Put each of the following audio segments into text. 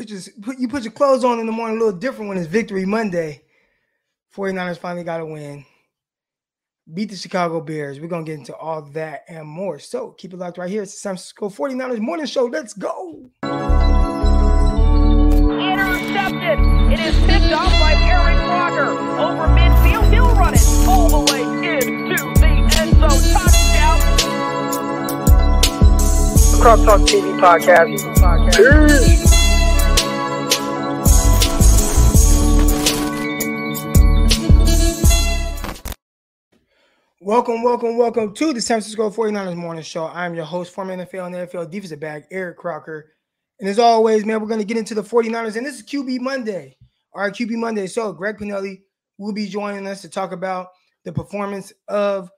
put your put you put your clothes on in the morning a little different when it's Victory Monday. 49ers finally got a win. Beat the Chicago Bears. We're gonna get into all that and more. So keep it locked right here. It's the San Francisco 49ers morning show. Let's go. Intercepted. It is picked off by Eric Crocker. Over midfield, he'll run it all the way into the end zone. Touchdown. Cross Talk TV podcast. Peace. Welcome, welcome, welcome to the San Francisco 49ers Morning Show. I'm your host, former NFL and NFL defensive back, Eric Crocker. And as always, man, we're going to get into the 49ers. And this is QB Monday. Right, QB Monday. So Greg Pinelli will be joining us to talk about the performance of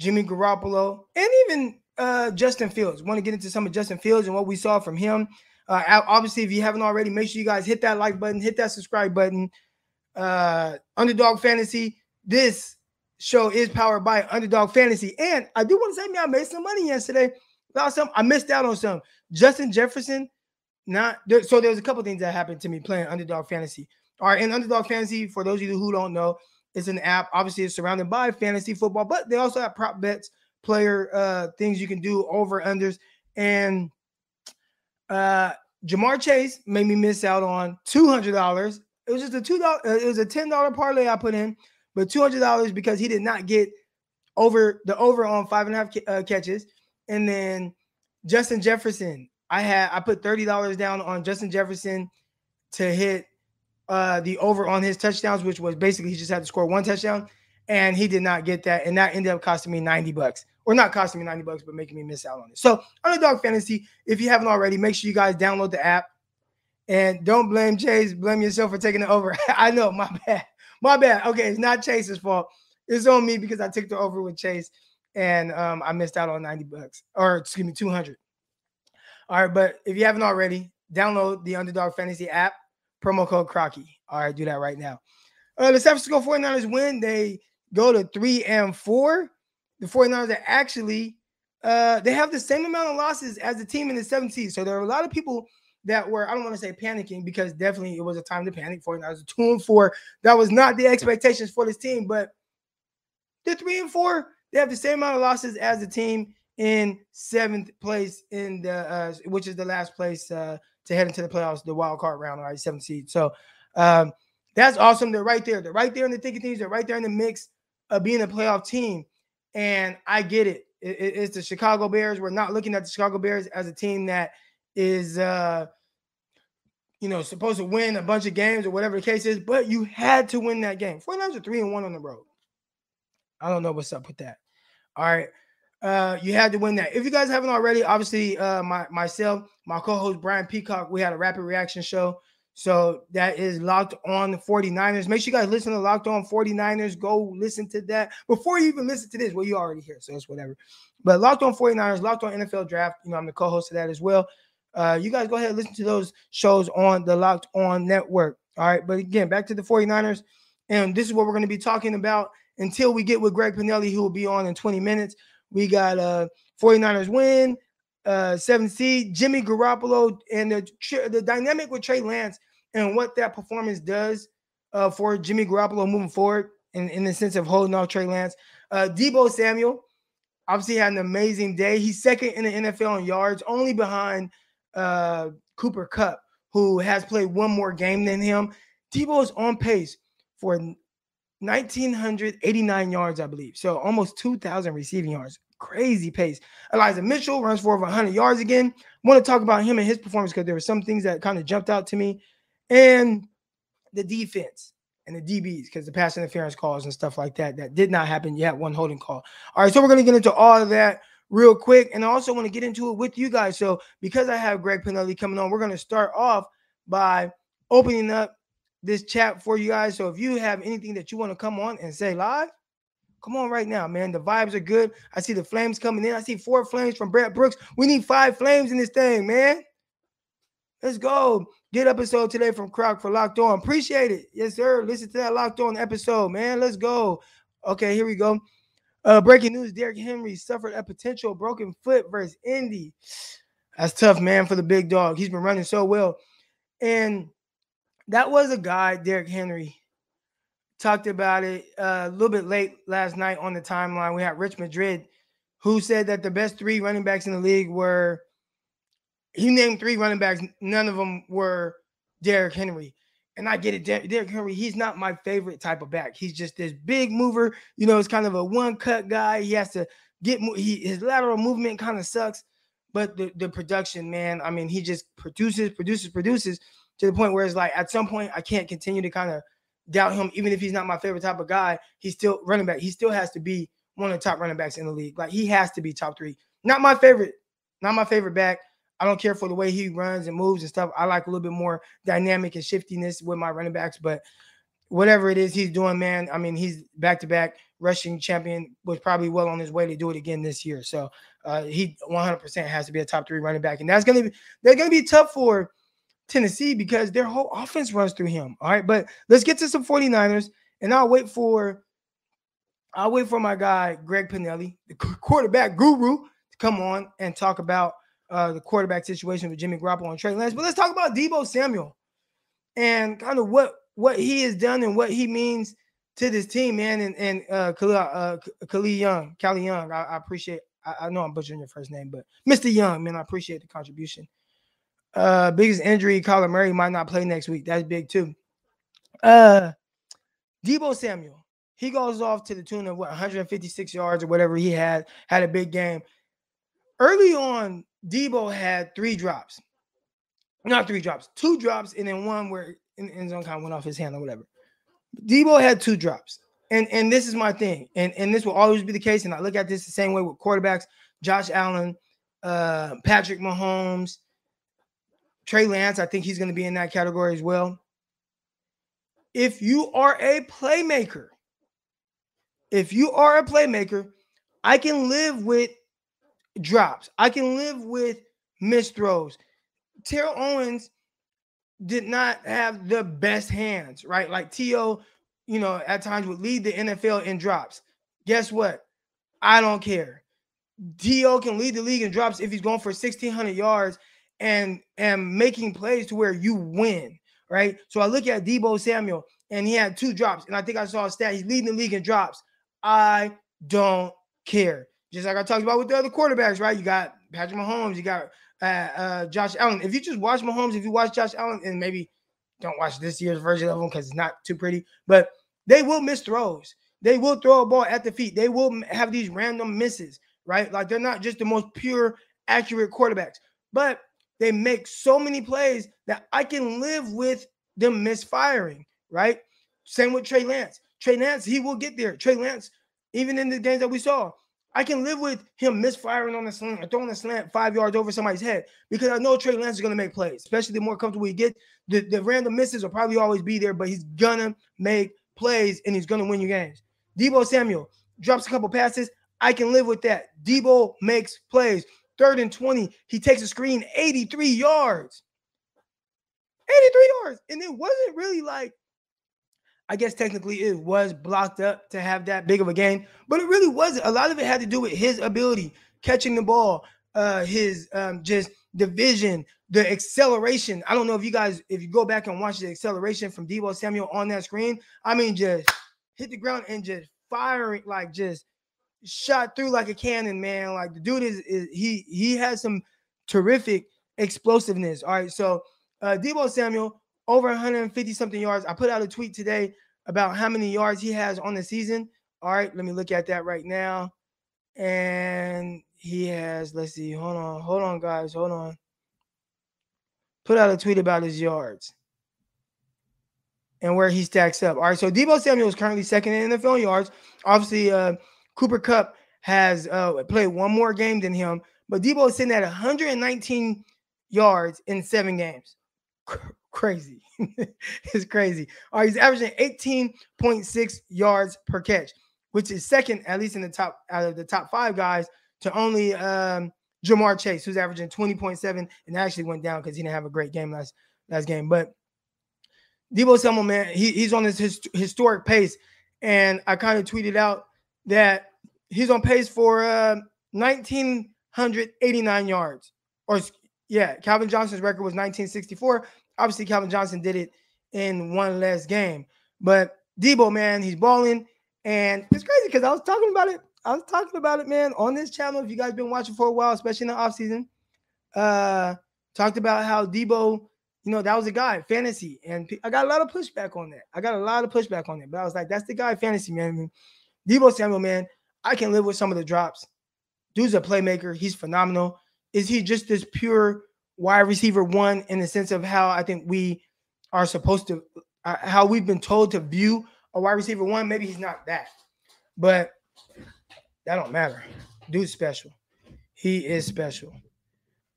Jimmy Garoppolo and even uh, Justin Fields. Want to get into some of Justin Fields and what we saw from him. Uh, obviously, if you haven't already, make sure you guys hit that like button, hit that subscribe button. Uh, Underdog Fantasy. This show is powered by Underdog Fantasy. And I do want to say, man, I made some money yesterday. Some I missed out on some. Justin Jefferson, not there, so there's a couple things that happened to me playing Underdog Fantasy. All right, and Underdog Fantasy, for those of you who don't know, it's an app. Obviously, it's surrounded by fantasy football, but they also have prop bets, player uh things you can do over unders. And uh Ja'Marr Chase made me miss out on two hundred dollars. It was just a two dollar. Uh, it was a ten dollar parlay I put in but two hundred dollars because he did not get over the over on five and a half uh, catches, and then Justin Jefferson. I had I put thirty dollars down on Justin Jefferson to hit uh, the over on his touchdowns, which was basically he just had to score one touchdown, and he did not get that, and that ended up costing me ninety bucks, or not costing me ninety bucks, but making me miss out on it. So Underdog Fantasy, if you haven't already, make sure you guys download the app, and don't blame Chase, blame yourself for taking it over. I know, my bad. My bad. Okay, it's not Chase's fault. It's on me because I took the over with Chase and um, I missed out on 90 bucks or excuse me, 200. All right, but if you haven't already, download the Underdog Fantasy app, promo code Crocky. All right, do that right now. Uh, the San Francisco 49ers win. They go to three and four. The 49ers are actually uh, they have the same amount of losses as the team in the seventh seed. So there are a lot of people that were, I don't want to say panicking because definitely it was a time to panic. 49ers two and four. That was not the expectations for this team, but they're three and four. They have the same amount of losses as the team in seventh place in the uh, which is the last place uh, to head into the playoffs, the wild card round, right, seventh seed. So um, that's awesome. They're right there. They're right there in the thick of things. They're right there in the mix of being a playoff team. And I get it. it it's the Chicago Bears. We're not looking at the Chicago Bears as a team that is uh you know supposed to win a bunch of games or whatever the case is, but you had to win that game. 49ers are three and one on the road. I don't know what's up with that. All right. Uh, you had to win that. If you guys haven't already, obviously, uh, my myself, my co-host Brian Peacock, we had a rapid reaction show. So that is locked on the 49ers. Make sure you guys listen to Locked On 49ers. Go listen to that before you even listen to this. Well, you already here, so it's whatever. But Locked On 49ers, Locked On NFL Draft. You know, I'm the co-host of that as well. Uh, you guys go ahead and listen to those shows on the Locked On Network. All right. But again, back to the 49ers. And this is what we're going to be talking about until we get with Greg Pinelli, who will be on in 20 minutes. We got uh 49ers win, uh seven seed, Jimmy Garoppolo, and the the dynamic with Trey Lance and what that performance does uh for Jimmy Garoppolo moving forward in, in the sense of holding off Trey Lance. Uh Deebo Samuel obviously had an amazing day. He's second in the NFL in yards, only behind uh, Cooper Kupp, who has played one more game than him. Deebo is on pace for 1,989 yards, I believe. So almost 2,000 receiving yards. Crazy pace. Elijah Mitchell runs for over 100 yards again. I want to talk about him and his performance because there were some things that kind of jumped out to me. And the defense and the DBs because the pass interference calls and stuff like that that did not happen yet. One holding call. All right, so we're going to get into all of that real quick. And I also want to get into it with you guys. So, because I have Greg Pinelli coming on, we're going to start off by opening up this chat for you guys. So, if you have anything that you want to come on and say live, come on right now, man. The vibes are good. I see the flames coming in. I see four flames from Brett Brooks. We need five flames in this thing, man. Let's go. Get episode today from Croc for Locked On. Appreciate it. Yes, sir. Listen to that Locked On episode, man. Let's go. Okay, here we go. Uh, breaking news: Derrick Henry suffered a potential broken foot versus Indy. That's tough, man, for the big dog. He's been running so well. And that was a guy, Derrick Henry, talked about it uh, a little bit late last night on the timeline. We had Rich Madrid, who said that the best three running backs in the league were. He named three running backs. None of them were Derrick Henry. And I get it, Der- Derrick Henry. He's not my favorite type of back. He's just this big mover. You know, it's kind of a one cut guy. He has to get he his lateral movement kind of sucks, but the the production, man. I mean, he just produces, produces, produces to the point where it's like at some point I can't continue to kind of doubt him, even if he's not my favorite type of guy. He's still running back. He still has to be one of the top running backs in the league. Like he has to be top three. Not my favorite, not my favorite back. I don't care for the way he runs and moves and stuff. I like a little bit more dynamic and shiftiness with my running backs, but whatever it is he's doing, man. I mean, he's back to back rushing champion, was probably well on his way to do it again this year. So uh, he 100% has to be a top three running back, and that's gonna be they're gonna be tough for Tennessee because their whole offense runs through him. All right, but let's get to some 49ers, and I'll wait for I'll wait for my guy Greg Pinelli, the quarterback guru, to come on and talk about uh, the quarterback situation with Jimmy Garoppolo and Trey Lance. But let's talk about Deebo Samuel and kind of what what he has done and what he means to this team, man. And and uh, Khalil, uh, Khalil Young, Callie Young, I, I appreciate. I, I, know I'm butchering your first name, but Mr. Young, man, I appreciate the contribution. Uh, biggest injury, Kyler Murray might not play next week. That's big too. Uh, Deebo Samuel, he goes off to the tune of what 156 yards or whatever he had. Had a big game. Early on, Deebo had three drops, not three drops, two drops, and then one where in end zone kind of went off his hand or whatever. Deebo had two drops. And and this is my thing. And and this will always be the case. And I look at this the same way with quarterbacks, Josh Allen, uh, Patrick Mahomes, Trey Lance. I think he's going to be in that category as well. If you are a playmaker, if you are a playmaker, I can live with drops. I can live with missed throws. Terrell Owens did not have the best hands, right? Like T.O., you know, at times would lead the NFL in drops. Guess what? I don't care. T.O. can lead the league in drops if he's going for 1,600 yards and and making plays to where you win, right? So I look at Deebo Samuel and he had two drops, and I think I saw a stat. He's leading the league in drops. I don't care. Just like I talked about with the other quarterbacks, right? You got Patrick Mahomes, you got uh, uh, Josh Allen. If you just watch Mahomes, if you watch Josh Allen, and maybe don't watch this year's version of him because it's not too pretty, but they will miss throws. They will throw a ball at the feet. They will have these random misses, right? Like they're not just the most pure, accurate quarterbacks, but they make so many plays that I can live with them misfiring, right? Same with Trey Lance. Trey Lance, he will get there. Trey Lance, even in the games that we saw, I can live with him misfiring on the slant or throwing a slant five yards over somebody's head because I know Trey Lance is going to make plays, especially the more comfortable he gets. The, the random misses will probably always be there, but he's going to make plays and he's going to win you games. Deebo Samuel drops a couple passes. I can live with that. Deebo makes plays. Third and 20, he takes a screen 83 yards. 83 yards. And it wasn't really like I guess technically it was blocked up to have that big of a game, but it really wasn't. A lot of it had to do with his ability catching the ball, uh, his um, just the vision, the acceleration. I don't know if you guys, if you go back and watch the acceleration from Deebo Samuel on that screen, I mean, just hit the ground and just firing, like just shot through like a cannon, man. Like the dude is, is he he has some terrific explosiveness. All right, so uh, Deebo Samuel over 150 something yards. I put out a tweet today about how many yards he has on the season. All right, let me look at that right now. And he has, let's see, hold on, hold on, guys, hold on. Put out a tweet about his yards and where he stacks up. All right, so Deebo Samuel is currently second in NFL yards. Obviously, uh, Cooper Kupp has uh, played one more game than him, but Deebo is sitting at 119 yards in seven games crazy. it's crazy. All right, he's averaging 18.6 yards per catch, which is second, at least in the top out of the top five guys, to only um, Ja'Marr Chase, who's averaging 20.7 and actually went down because he didn't have a great game last last game. But Deebo Samuel, man, he, he's on this his, historic pace. And I kind of tweeted out that he's on pace for uh, 1,989 yards, or Yeah, Calvin Johnson's record was 1964. Obviously, Calvin Johnson did it in one less game. But Deebo, man, he's balling. And it's crazy because I was talking about it. I was talking about it, man, on this channel. If you guys been watching for a while, especially in the offseason, uh, talked about how Deebo, you know, that was a guy, fantasy. And I got a lot of pushback on that. I got a lot of pushback on it. But I was like, that's the guy, fantasy, man. I mean, Deebo Samuel, man, I can live with some of the drops. Dude's a playmaker. He's phenomenal. Is he just this pure wide receiver one in the sense of how I think we are supposed to, uh, how we've been told to view a wide receiver one? Maybe he's not that, but that don't matter. Dude's special. He is special.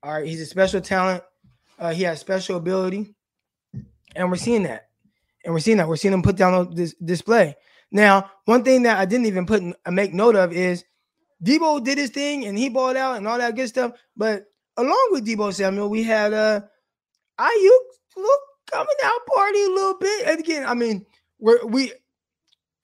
All right, he's a special talent. Uh, he has special ability, and we're seeing that. And we're seeing that. We're seeing him put down this display. Now, one thing that I didn't even put make note of is Deebo did his thing and he balled out and all that good stuff. But along with Deebo Samuel, we had uh Aiyuk look coming out party a little bit. And again, I mean, we're we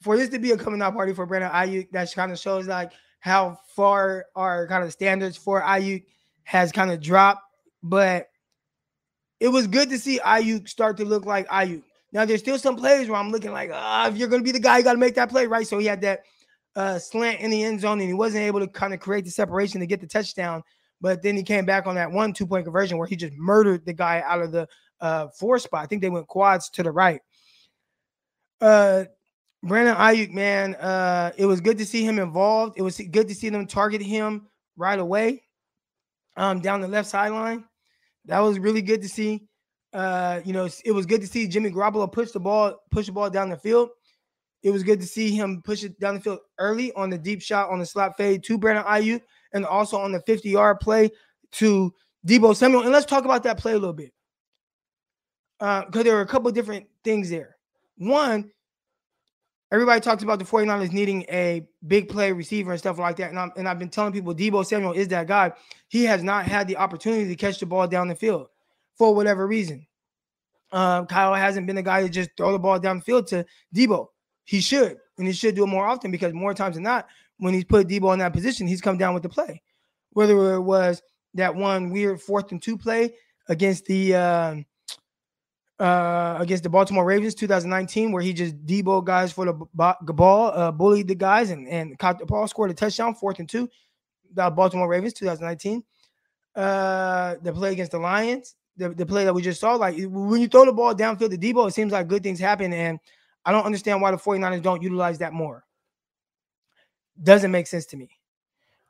for this to be a coming out party for Brandon Aiyuk, that kind of shows like how far our kind of standards for Aiyuk has kind of dropped. But it was good to see Aiyuk start to look like Aiyuk. Now there's still some plays where I'm looking like, ah, if you're gonna be the guy, you got to make that play, right? So he had that uh, slant in the end zone, and he wasn't able to kind of create the separation to get the touchdown. But then he came back on that one two point conversion where he just murdered the guy out of the uh, four spot. I think they went quads to the right. Uh, Brandon Aiyuk, man, uh, it was good to see him involved. It was good to see them target him right away um, down the left sideline. That was really good to see. Uh, you know, it was good to see Jimmy Garoppolo push the ball, push the ball down the field. It was good to see him push it down the field early on the deep shot on the slot fade to Brandon Aiyuk and also on the 50 yard play to Deebo Samuel. And let's talk about that play a little bit. Because uh, there were a couple different things there. One, everybody talks about the 49ers needing a big play receiver and stuff like that. And, i and I've been telling people Deebo Samuel is that guy. He has not had the opportunity to catch the ball down the field for whatever reason. Uh, Kyle hasn't been the guy to just throw the ball down the field to Deebo. He should, and he should do it more often because more times than not, when he's put Deebo in that position, he's come down with the play. Whether it was that one weird fourth and two play against the uh, uh, against the Baltimore Ravens 2019, where he just Debo guys for the ball, uh, bullied the guys and, and caught the ball, scored a touchdown, fourth and two. The Baltimore Ravens 2019. Uh, the play against the Lions, the, the play that we just saw, like when you throw the ball downfield to Deebo, it seems like good things happen. And I don't understand why the 49ers don't utilize that more. Doesn't make sense to me.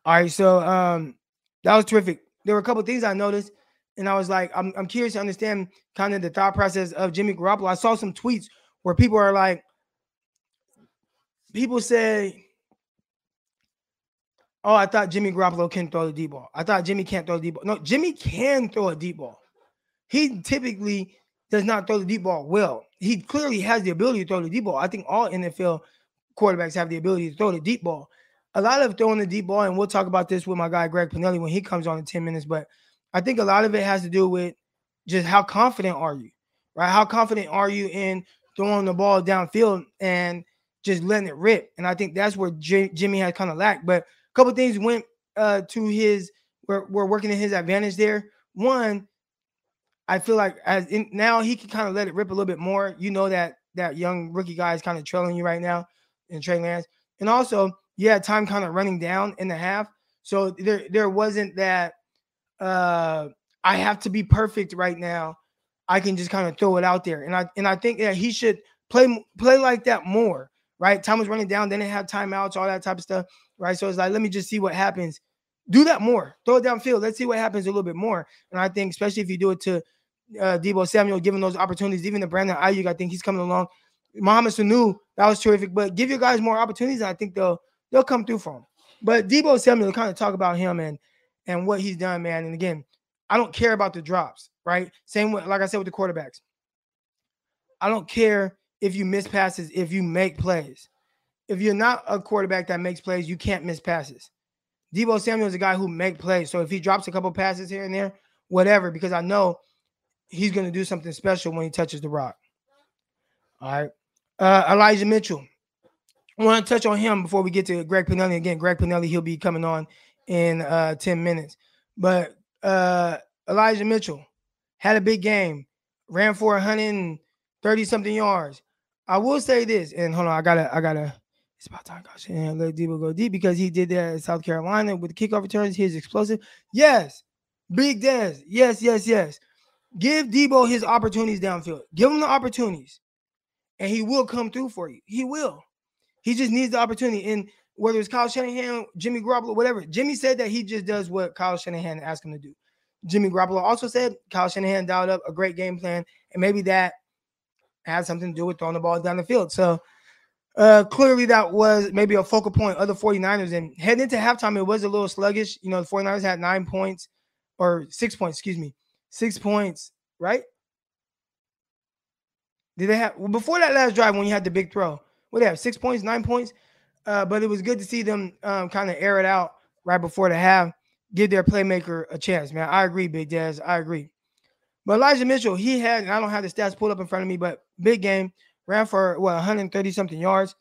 All right, so um, that was terrific. There were a couple things I noticed, and I was like, I'm, I'm curious to understand kind of the thought process of Jimmy Garoppolo. I saw some tweets where people are like, people say, Oh, I thought Jimmy Garoppolo can throw the deep ball. I thought Jimmy can't throw the deep ball. No, Jimmy can throw a deep ball. He typically does not throw the deep ball well. He clearly has the ability to throw the deep ball. I think all NFL quarterbacks have the ability to throw the deep ball. A lot of throwing the deep ball, and we'll talk about this with my guy Greg Pinelli when he comes on in 10 minutes, but I think a lot of it has to do with just how confident are you, right? How confident are you in throwing the ball downfield and just letting it rip? And I think that's where J- Jimmy has kind of lacked. But a couple things went uh, to his, we're, we're working in his advantage there. One, I feel like as in, now he can kind of let it rip a little bit more. You know that that young rookie guy is kind of trailing you right now in Trey Lance, and also had time kind of running down in the half, so there there wasn't that uh I have to be perfect right now. I can just kind of throw it out there, and I and I think that he should play play like that more. Right, time was running down, they didn't have timeouts, all that type of stuff. Right, so it's like let me just see what happens do that more. Throw it downfield. Let's see what happens a little bit more. And I think, especially if you do it to uh, Deebo Samuel, giving those opportunities, even the Brandon Aiyuk, I think he's coming along. Mohamed Sanu, that was terrific. But give your guys more opportunities, and I think they'll they'll come through for him. But Deebo Samuel, kind of talk about him and and what he's done, man. And again, I don't care about the drops, right? Same with, like I said, with the quarterbacks. I don't care if you miss passes, if you make plays. If you're not a quarterback that makes plays, you can't miss passes. Deebo Samuel is a guy who make plays. So if he drops a couple passes here and there, whatever, because I know he's going to do something special when he touches the rock. All right. Uh, Elijah Mitchell. I want to touch on him before we get to Greg Pinelli. Again, Greg Pinelli, he'll be coming on in uh, 10 minutes. But uh, Elijah Mitchell had a big game, ran for 130 something yards. I will say this, and hold on, I gotta, I gotta. It's about time, gosh, and let Deebo go deep because he did that in South Carolina with the kickoff returns. He's explosive. Yes, Big Des. Yes, yes, yes. Give Deebo his opportunities downfield. Give him the opportunities, and he will come through for you. He will. He just needs the opportunity. And whether it's Kyle Shanahan, Jimmy Garoppolo, whatever. Jimmy said that he just does what Kyle Shanahan asked him to do. Jimmy Garoppolo also said Kyle Shanahan dialed up a great game plan, and maybe that had something to do with throwing the ball down the field. So uh, clearly that was maybe a focal point of the 49ers. And heading into halftime, it was a little sluggish. You know, the 49ers had nine points or six points, excuse me, six points, right? Did they have well, before that last drive when you had the big throw? What they have six points, nine points? Uh, but it was good to see them um, kind of air it out right before the half, give their playmaker a chance, man. I agree, Big Daz. I agree. But Elijah Mitchell, he had, I don't have the stats pulled up in front of me, but big game, ran for what 130 something yards,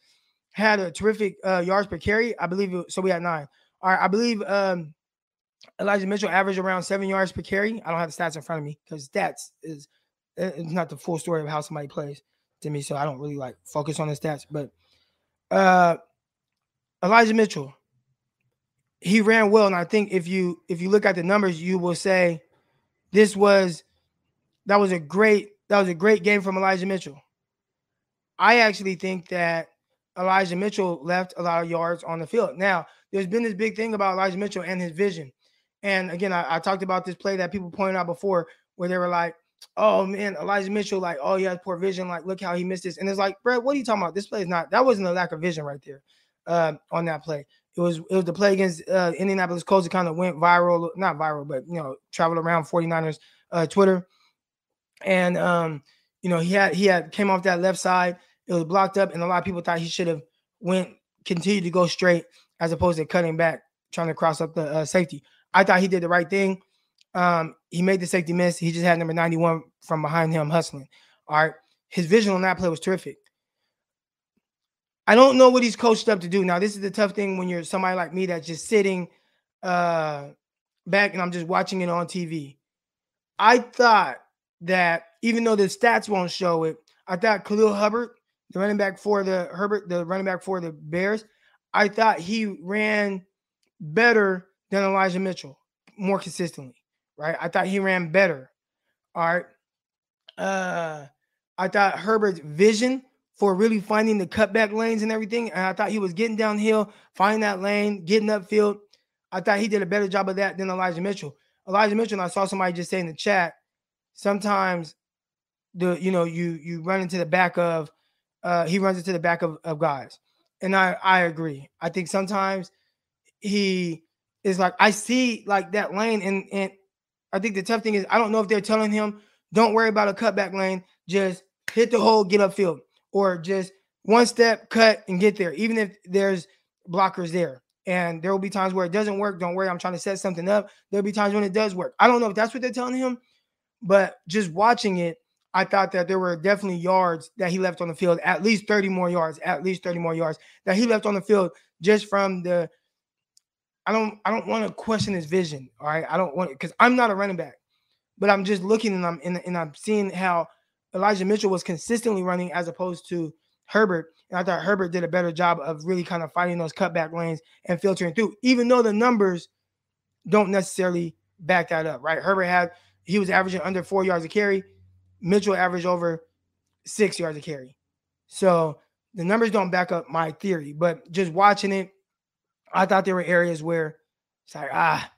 had a terrific uh, yards per carry. I believe so. We had nine. All right, I believe um, Elijah Mitchell averaged around seven yards per carry. I don't have the stats in front of me because stats is it's not the full story of how somebody plays to me, so I don't really like focus on the stats. But uh, Elijah Mitchell, he ran well, and I think if you if you look at the numbers, you will say this was that was a great that was a great game from Elijah Mitchell. I actually think that Elijah Mitchell left a lot of yards on the field. Now, there's been this big thing about Elijah Mitchell and his vision. And again, I, I talked about this play that people pointed out before where they were like, oh man, Elijah Mitchell, like, oh, he has poor vision. Like, look how he missed this. And it's like, bro, what are you talking about? This play is not, that wasn't a lack of vision right there uh, on that play. It was it was the play against uh, Indianapolis Colts. It kind of went viral, not viral, but you know, traveled around 49ers uh, Twitter. And um, you know, he had he had came off that left side. It was blocked up, and a lot of people thought he should have went continued to go straight as opposed to cutting back, trying to cross up the uh, safety. I thought he did the right thing. Um, he made the safety miss. He just had number 91 from behind him hustling. All right. His vision on that play was terrific. I don't know what he's coached up to do. Now, this is the tough thing when you're somebody like me that's just sitting uh back and I'm just watching it on TV. I thought that even though the stats won't show it, I thought Khalil Hubbard, the running back for the Herbert, the running back for the Bears, I thought he ran better than Elijah Mitchell more consistently, right? I thought he ran better. All right. Uh I thought Herbert's vision for really finding the cutback lanes and everything, and I thought he was getting downhill, finding that lane, getting upfield. I thought he did a better job of that than Elijah Mitchell. Elijah Mitchell, I saw somebody just say in the chat, sometimes the you know you you run into the back of uh he runs into the back of, of guys and i i agree i think sometimes he is like i see like that lane and and i think the tough thing is i don't know if they're telling him don't worry about a cutback lane. Just hit the hole get upfield. Or just one step cut and get there even if there's blockers there. And there will be times where it doesn't work. Don't worry i'm trying to set something up. There'll be times when it does work. I don't know if that's what they're telling him but just watching it, I thought that there were definitely yards that he left on the field, at least 30 more yards, at least 30 more yards that he left on the field just from the I don't I don't want to question his vision. All right. I don't want because I'm not a running back, but I'm just looking and I'm and, and I'm seeing how Elijah Mitchell was consistently running as opposed to Herbert. And I thought Herbert did a better job of really kind of fighting those cutback lanes and filtering through, even though the numbers don't necessarily back that up, right? Herbert had he was averaging under four yards a carry. Mitchell averaged over six yards a carry. So the numbers don't back up my theory, but just watching it, I thought there were areas where it's like, ah,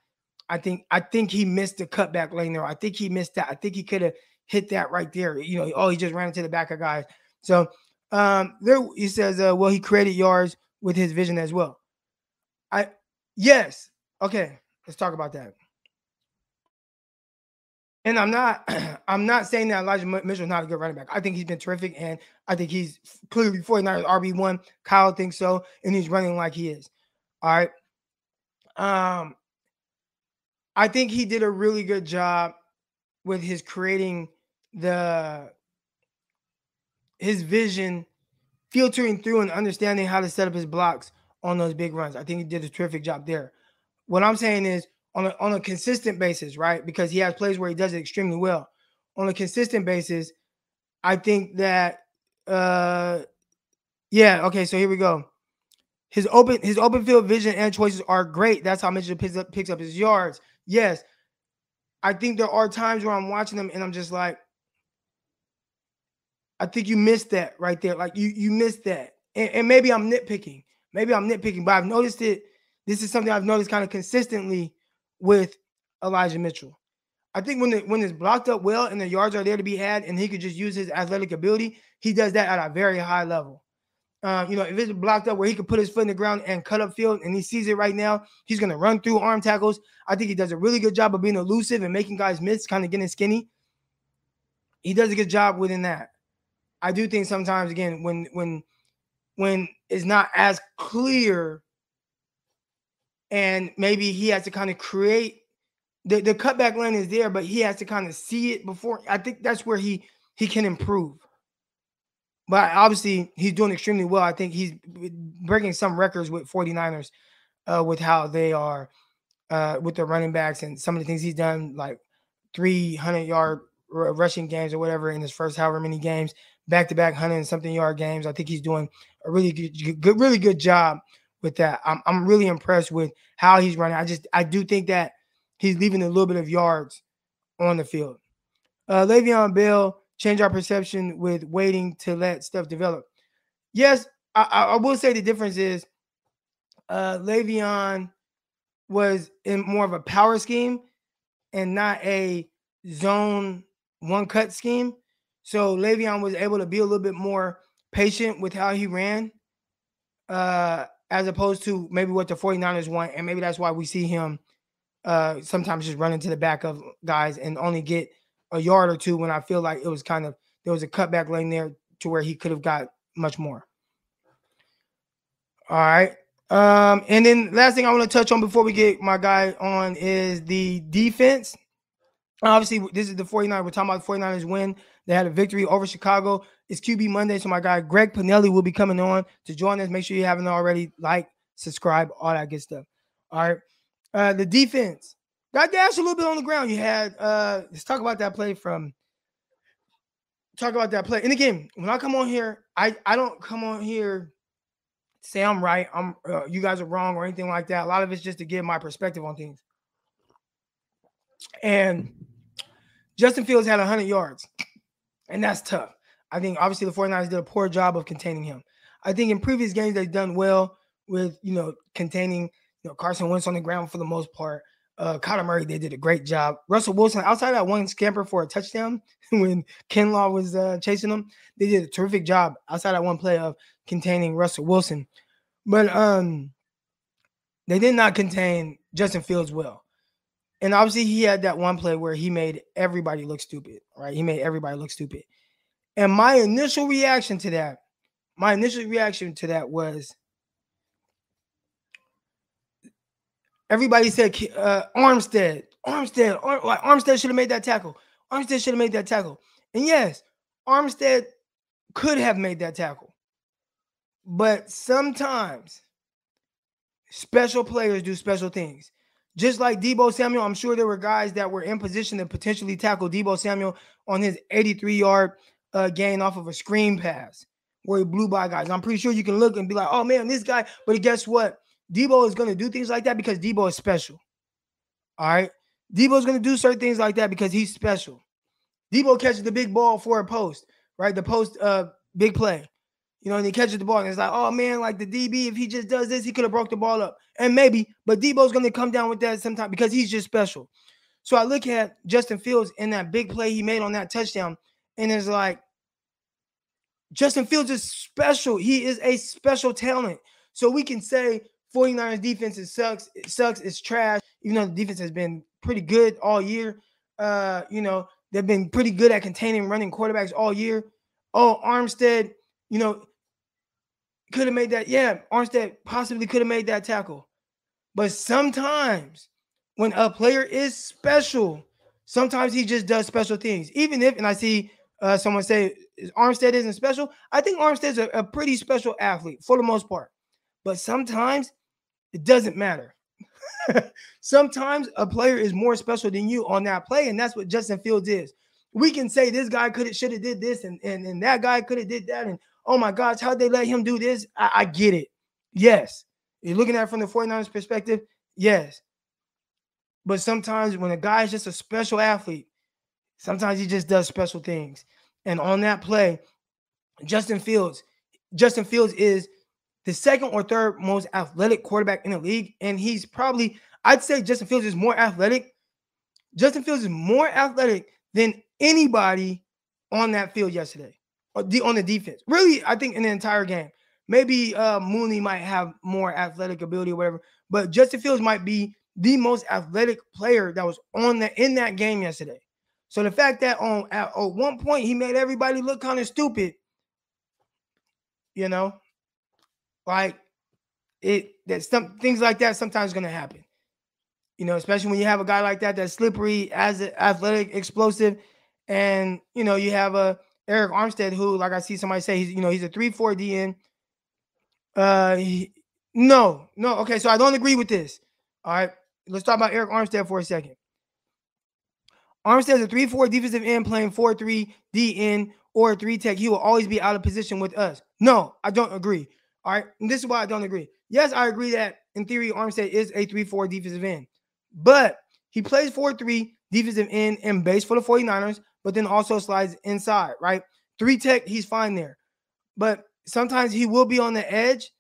I think I think he missed the cutback lane there. I think he missed that. I think he could have hit that right there. You know, oh, he just ran into the back of guys. So um there he says, uh, well, he created yards with his vision as well. I yes, okay, let's talk about that. And I'm not, I'm not saying that Elijah Mitchell's not a good running back. I think he's been terrific, and I think he's clearly 49ers RB one. Kyle thinks so, and he's running like he is. All right. Um, I think he did a really good job with his creating the his vision, filtering through and understanding how to set up his blocks on those big runs. I think he did a terrific job there. What I'm saying is on a, on a consistent basis, right? Because he has plays where he does it extremely well. On a consistent basis, I think that uh yeah, okay, so here we go. His open his open field vision and choices are great. That's how Mitchell picks up picks up his yards. Yes. I think there are times where I'm watching them and I'm just like, I think you missed that right there. Like you you missed that. And, and maybe I'm nitpicking. Maybe I'm nitpicking, but I've noticed it. This is something I've noticed kind of consistently with Elijah Mitchell. I think when the, when it's blocked up well and the yards are there to be had, and he could just use his athletic ability, he does that at a very high level. Uh, you know, if it's blocked up where he could put his foot in the ground and cut up field, and he sees it right now, he's going to run through arm tackles. I think he does a really good job of being elusive and making guys miss, kind of getting skinny. He does a good job within that. I do think sometimes, again, when when when it's not as clear, and maybe he has to kind of create the, the cutback lane is there, but he has to kind of see it before. I think that's where he he can improve. But obviously, he's doing extremely well. I think he's breaking some records with 49ers uh, with how they are uh, with the running backs and some of the things he's done, like 300 yard rushing games or whatever in his first however many games, back to back 100 and something yard games. I think he's doing a really good, good, really good job with that. I'm, I'm really impressed with how he's running. I just, I do think that he's leaving a little bit of yards on the field. Uh, Le'Veon Bell change our perception with waiting to let stuff develop. Yes, I, I will say the difference is uh, Le'Veon was in more of a power scheme and not a zone one cut scheme. So Le'Veon was able to be a little bit more patient with how he ran, uh, as opposed to maybe what the 49ers want. And maybe that's why we see him uh, sometimes just run into the back of guys and only get a yard or two when I feel like it was kind of there was a cutback lane there to where he could have got much more. All right. Um, and then last thing I want to touch on before we get my guy on is the defense. Obviously, this is the 49. We're talking about the 49ers win. They had a victory over Chicago. It's QB Monday. So my guy Greg Pinelli will be coming on to join us. Make sure you haven't already like, subscribe, all that good stuff. All right. Uh, the defense got dashed a little bit on the ground. You had uh, let's talk about that play from talk about that play. And again, when I come on here, I I don't come on here say I'm right. I'm uh, you guys are wrong or anything like that. A lot of it's just to give my perspective on things. And Justin Fields had 100 yards, and that's tough. I think obviously the 49ers did a poor job of containing him. I think in previous games they've done well with you know containing you know, Carson Wentz on the ground for the most part. Uh, Kyler Murray, they did a great job. Russell Wilson, outside that one scamper for a touchdown when Kinlaw was uh, chasing them, they did a terrific job outside that one play of containing Russell Wilson. But um, they did not contain Justin Fields well. And obviously, he had that one play where he made everybody look stupid, right? He made everybody look stupid. And my initial reaction to that, my initial reaction to that was Everybody said uh, Armstead, Armstead, Ar- Armstead should have made that tackle. Armstead should have made that tackle. And yes, Armstead could have made that tackle. But sometimes special players do special things. Just like Deebo Samuel, I'm sure there were guys that were in position to potentially tackle Deebo Samuel on his 83 yard uh, gain off of a screen pass where he blew by guys. I'm pretty sure you can look and be like, oh man, this guy. But guess what? Deebo is going to do things like that because Deebo is special. All right. Deebo is going to do certain things like that because he's special. Deebo catches the big ball for a post, right? The post uh big play. You know, and he catches the ball and it's like, oh man, like the DB, if he just does this, he could have broke the ball up. And maybe, but Deebo's going to come down with that sometime because he's just special. So I look at Justin Fields in that big play he made on that touchdown, and it's like Justin Fields is special. He is a special talent. So we can say 49ers defense it sucks. It sucks. It's trash. Even though the defense has been pretty good all year. Uh, you know, they've been pretty good at containing running quarterbacks all year. Oh, Armstead, you know, could have made that. Yeah, Armstead possibly could have made that tackle. But sometimes when a player is special, sometimes he just does special things. Even if, and I see uh, someone say Armstead isn't special, I think Armstead's a, a pretty special athlete for the most part. But sometimes it doesn't matter Sometimes a player is more special than you on that play, and that's what Justin Fields is. We can say this guy could have should have did this, and, and and that guy could have did that, and oh my gosh, how'd they let him do this? I, I get it. Yes. You're looking at it from the 49ers perspective, yes. But sometimes when a guy is just a special athlete, sometimes he just does special things. And on that play, Justin Fields, Justin Fields is the second or third most athletic quarterback in the league. And he's probably, I'd say Justin Fields is more athletic. Justin Fields is more athletic than anybody on that field yesterday, or the, on the defense. Really, I think in the entire game. Maybe uh, Mooney might have more athletic ability or whatever, but Justin Fields might be the most athletic player that was on the in that game yesterday. So the fact that on at, at one point he made everybody look kind of stupid, you know, like it that some things like that sometimes to happen. You know, especially when you have a guy like that that's slippery, as athletic, explosive, and you know you have a Arik Armstead who, like I see somebody say, he's you know he's a three four DN. Uh, he, no, no. Okay, so I don't agree with this. All right, let's talk about Arik Armstead for a second. Armstead's a 3 4 defensive end playing 4 3 DN or 3 tech. He will always be out of position with us. No, I don't agree. All right. And this is why I don't agree. Yes, I agree that in theory, Armstead is a 3 4 defensive end, but he plays 4 3 defensive end and base for the 49ers, but then also slides inside, right? Three tech, he's fine there. But sometimes he will be on the edge.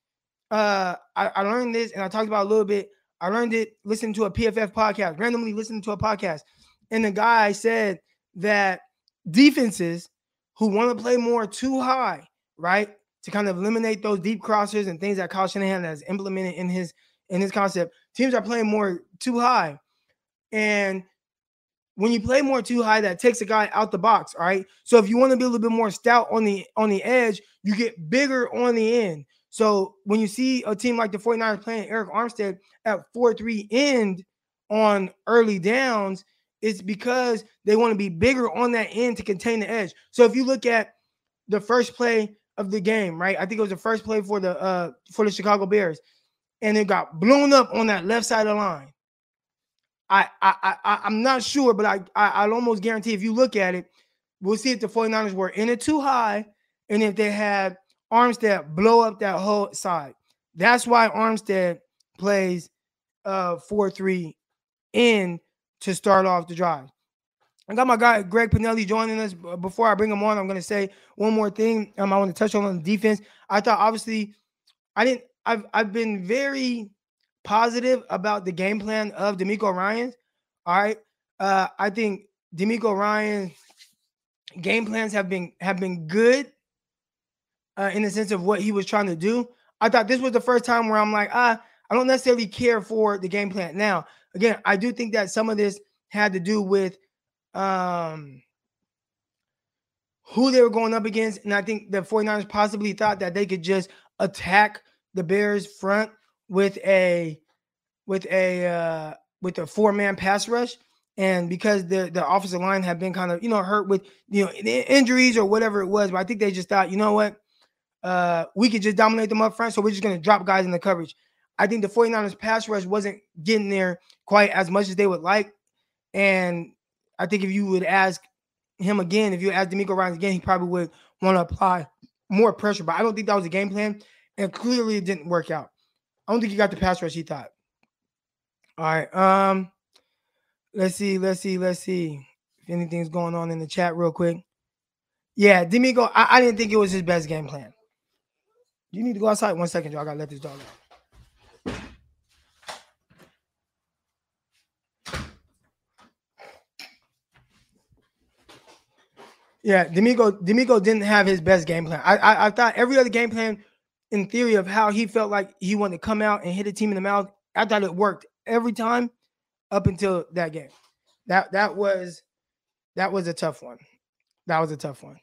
Uh, I, I learned this and I talked about a little bit. I learned it listening to a PFF podcast, randomly listening to a podcast. And the guy said that defenses who want to play more two high, right? To kind of eliminate those deep crossers and things that Kyle Shanahan has implemented in his in his concept. Teams are playing more two high, and when you play more two high, that takes a guy out the box. All right. So if you want to be a little bit more stout on the on the edge, you get bigger on the end. So when you see a team like the 49ers playing Arik Armstead at 4-3 end on early downs, it's because they want to be bigger on that end to contain the edge. So if you look at the first play of the game, right? I think it was the first play for the uh for the Chicago Bears, and it got blown up on that left side of the line. I I I I'm not sure, but I, I I'll almost guarantee if you look at it, we'll see if the 49ers were in it two high, and if they had Armstead blow up that whole side. That's why Armstead plays uh 4-3 in to start off the drive. I got my guy Greg Pinelli joining us. Before I bring him on, I'm going to say one more thing. Um, I want to touch on the defense. I thought obviously, I didn't. I've I've been very positive about the game plan of DeMeco Ryan. All right, uh, I think DeMeco Ryan game plans have been have been good uh, in the sense of what he was trying to do. I thought this was the first time where I'm like, ah, I don't necessarily care for the game plan. Now, again, I do think that some of this had to do with um, who they were going up against. And I think the 49ers possibly thought that they could just attack the Bears front with a with a uh with a four-man pass rush. And because the the offensive line had been kind of you know hurt with you know injuries or whatever it was, but I think they just thought, you know what, uh, we could just dominate them up front, so we're just gonna drop guys in the coverage. I think the 49ers pass rush wasn't getting there quite as much as they would like. And I think if you would ask him again, if you ask DeMeco Ryan again, he probably would want to apply more pressure. But I don't think that was a game plan, and clearly it didn't work out. I don't think he got the pass rush he thought. All right. Um, let's see, let's see, let's see if anything's going on in the chat real quick. Yeah, DeMeco, I, I didn't think it was his best game plan. You need to go outside one second, Joe. I gotta let this dog out. Yeah, DeMeco DeMeco didn't have his best game plan. I, I, I thought every other game plan, in theory, of how he felt like he wanted to come out and hit a team in the mouth. I thought it worked every time up until that game. That that was that was a tough one. That was a tough one.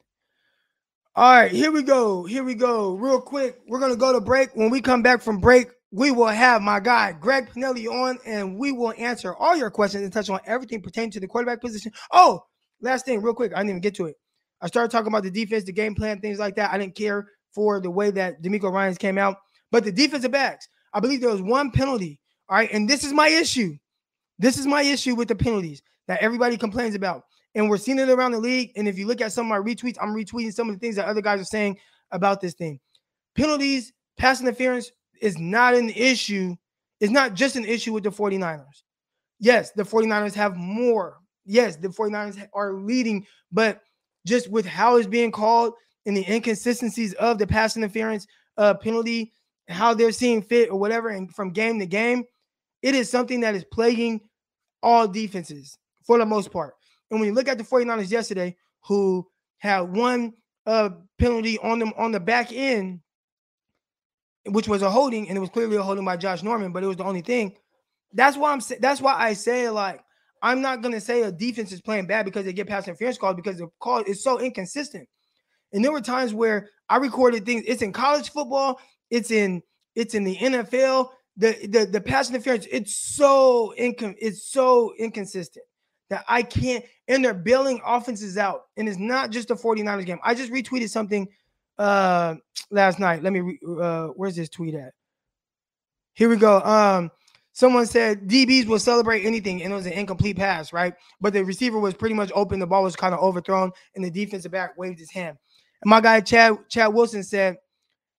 All right, here we go. Here we go. Real quick, we're gonna go to break. When we come back from break, we will have my guy Greg Pinelli on, and we will answer all your questions and touch on everything pertaining to the quarterback position. Oh, last thing, real quick, I didn't even get to it. I started talking about the defense, the game plan, things like that. I didn't care for the way that DeMeco Ryans came out, but the defensive backs, I believe there was one penalty, All right. And this is my issue. This is my issue with the penalties that everybody complains about. And we're seeing it around the league. And if you look at some of my retweets, I'm retweeting some of the things that other guys are saying about this thing. Penalties, pass interference is not an issue. It's not just an issue with the 49ers. Yes, the 49ers have more. Yes, the 49ers are leading, but just with how it's being called and the inconsistencies of the pass interference uh, penalty, how they're seeing fit or whatever, and from game to game, it is something that is plaguing all defenses for the most part. And when you look at the 49ers yesterday, who had one uh, penalty on them on the back end, which was a holding, and it was clearly a holding by Josh Norman, but it was the only thing. That's why I'm that's why I say like I'm not gonna say a defense is playing bad because they get past interference calls because the call is so inconsistent. And there were times where I recorded things. It's in college football. It's in it's in the NFL. The the the pass interference. It's so incon it's so inconsistent that I can't. And they're bailing offenses out. And it's not just a 49ers game. I just retweeted something uh last night. Let me re, uh where's this tweet at? Here we go. Um someone said DBs will celebrate anything, and it was an incomplete pass, right? But the receiver was pretty much open. The ball was kind of overthrown, and the defensive back waved his hand. And my guy Chad Chad Wilson said,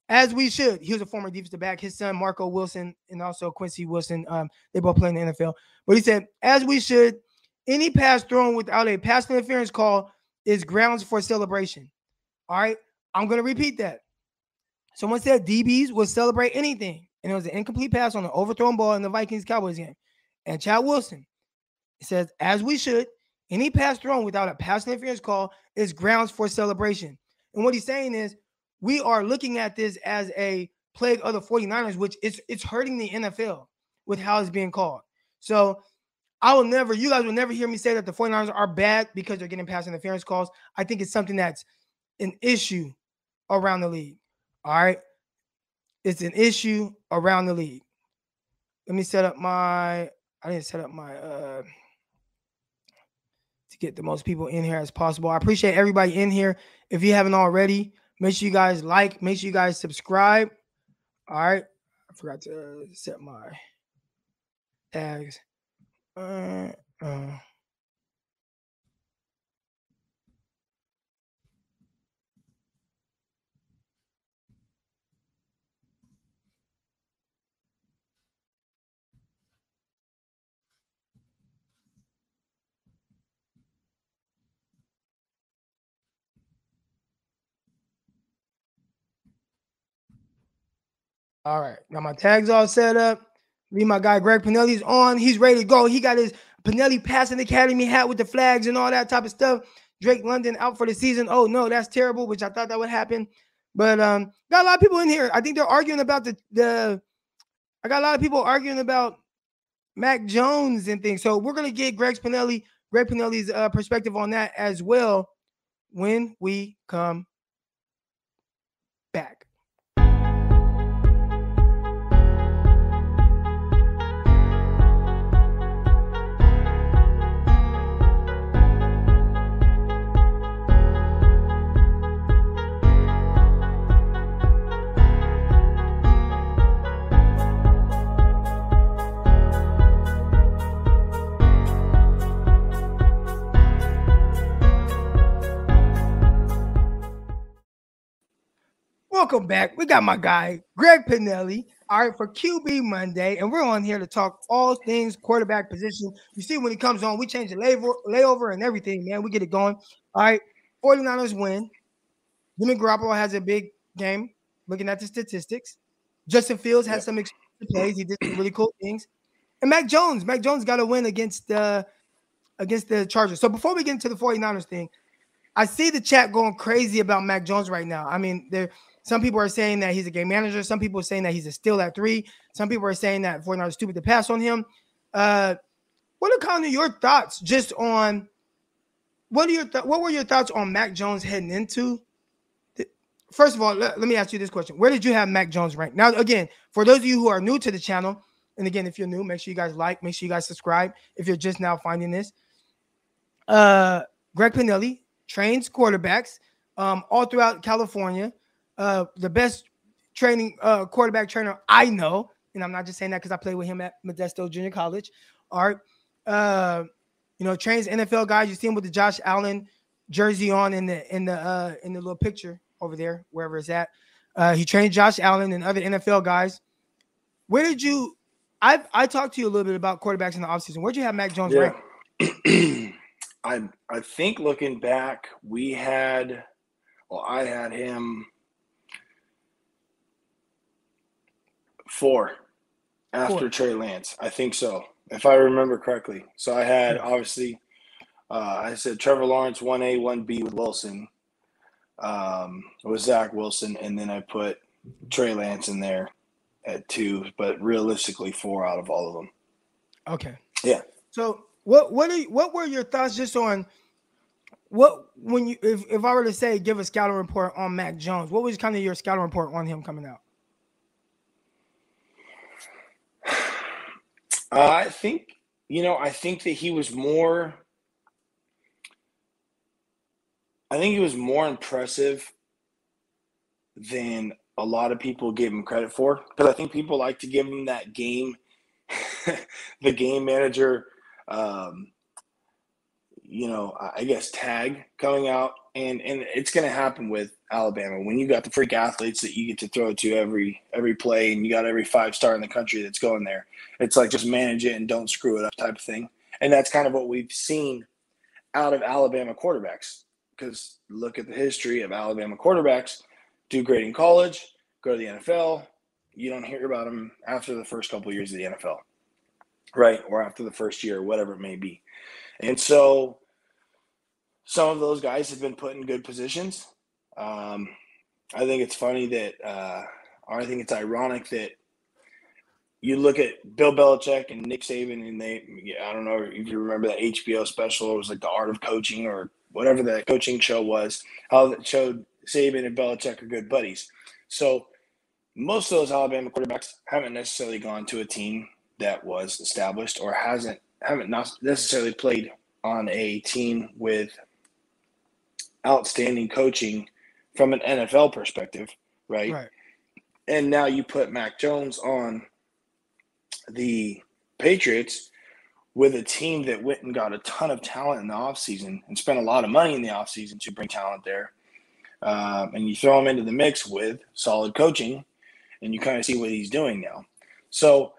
as we should. He was a former defensive back. His son Marco Wilson and also Quincy Wilson. Um, they both play in the NFL. But he said, as we should. Any pass thrown without a pass interference call is grounds for celebration. All right. I'm to repeat that. Someone said DBs will celebrate anything and it was an incomplete pass on an overthrown ball in the Vikings Cowboys game. And Chad Wilson says, as we should, any pass thrown without a pass interference call is grounds for celebration. And what he's saying is, we are looking at this as a plague of the 49ers, which it's it's hurting the NFL with how it's being called. So I will never, you guys will never hear me say that the 49ers are bad because they're getting pass interference calls. I think it's something that's an issue around the league. All right. It's an issue around the league. Let me set up my I didn't set up my uh to get the most people in here as possible. I appreciate everybody in here. If you haven't already, make sure you guys like, make sure you guys subscribe. All right. I forgot to set my tags. Uh, uh. All right. Now my tags all set up. Me, my guy Greg Pinelli's on. He's ready to go. He got his Pinelli Passing Academy hat with the flags and all that type of stuff. Drake London out for the season. Oh no, that's terrible. Which I thought that would happen, but um, got a lot of people in here. I think they're arguing about the the. I got a lot of people arguing about Mac Jones and things. So we're gonna get Greg Pinelli, Greg Pinelli's uh, perspective on that as well when we come Welcome back. We got my guy, Greg Pinelli, all right, for QB Monday, and we're on here to talk all things quarterback position. You see, when he comes on, we change the layover, layover and everything, man. We get it going. All right, 49ers win. Jimmy Garoppolo has a big game, looking at the statistics. Justin Fields has some plays. He did some really cool things. And Mac Jones, Mac Jones got a win against uh, against the Chargers. So before we get into the 49ers thing, I see the chat going crazy about Mac Jones right now. I mean, they're some people are saying that he's a game manager. Some people are saying that he's a steal at three. Some people are saying that 49 is stupid to pass on him. Uh, what are kind of your thoughts just on what are your th- what were your thoughts on Mac Jones heading into? First of all, let, let me ask you this question: Where did you have Mac Jones ranked? Now, again, for those of you who are new to the channel, and again, if you're new, make sure you guys like, make sure you guys subscribe. If you're just now finding this, uh, Greg Pinelli trains quarterbacks um, all throughout California uh, the best training uh, quarterback trainer I know. and I'm not just saying that because I played with him at Modesto Junior College. Art, uh, you know, trains NFL guys. You see him with the Josh Allen jersey on in the in the uh in the little picture over there, wherever it's at. Uh, he trained Josh Allen and other NFL guys. Where did you? I I talked to you a little bit about quarterbacks in the offseason. Where'd you have Mac Jones Yeah. I I think looking back, we had well, I had him four after Four. Trey Lance. I think so, if I remember correctly. So I had obviously uh, I said Trevor Lawrence one A, one B with Wilson. Um, with Zach Wilson, and then I put Trey Lance in there at two, but realistically four out of all of them. Okay. Yeah. So what what are you, what were your thoughts just on what when you if, if I were to say give a scouting report on Mac Jones, what was kind of your scouting report on him coming out? Uh, I think you know. I think that he was more. I think he was more impressive than a lot of people gave him credit for because I think people like to give him that game, the game manager, um, you know, I guess tag coming out, and and it's going to happen with Alabama when you got the freak athletes that you get to throw to every every play, and you got every five star in the country that's going there. It's like just manage it and don't screw it up type of thing, and that's kind of what we've seen out of Alabama quarterbacks. Because look at the history of Alabama quarterbacks: do great in college, go to the NFL. You don't hear about them after the first couple of years of the NFL, right? Or after the first year, whatever it may be. And so, some of those guys have been put in good positions. Um, I think it's funny that, uh, or I think it's ironic that you look at Bill Belichick and Nick Saban, and they, I don't know if you remember that HBO special, it was like the art of coaching or whatever that coaching show was, how it showed Saban and Belichick are good buddies. So most of those Alabama quarterbacks haven't necessarily gone to a team that was established or hasn't haven't not necessarily played on a team with outstanding coaching from an NFL perspective, right? Right. And now you put Mac Jones on the Patriots with a team that went and got a ton of talent in the offseason and spent a lot of money in the offseason to bring talent there. Um, and you throw him into the mix with solid coaching, and you kind of see what he's doing now. So,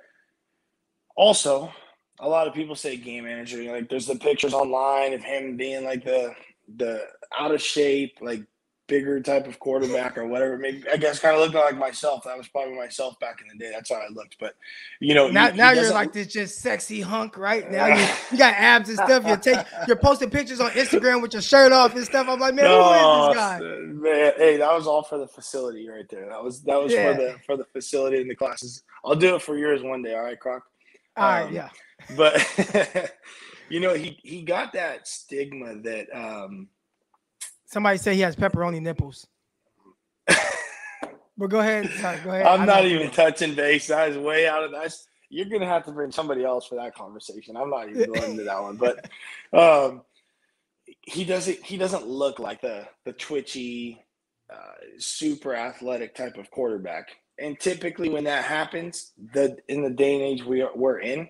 also, a lot of people say game manager. Like, there's the pictures online of him being like the the out of shape, like bigger type of quarterback or whatever. Maybe I guess kind of looking like myself. That was probably myself back in the day. That's how I looked. But you know, Now, he now you're like this just sexy hunk, right? Now you, you got abs and stuff. You're taking, you're posting pictures on Instagram with your shirt off and stuff. I'm like, man, who is this guy? No, man, hey, that was all for the facility right there. That was that was Yeah. for the for the facility and the classes. I'll do it for yours one day. All right, Croc. All right, um, yeah. But you know, he he got that stigma that um Somebody say he has pepperoni nipples. but go ahead. Sorry, go ahead. I'm I not even touching base. That is way out of that. You're gonna have to bring somebody else for that conversation. I'm not even going into that one. But um, he doesn't. He doesn't look like the the twitchy, uh, super athletic type of quarterback. And typically, when that happens, the in the day and age we are, we're in,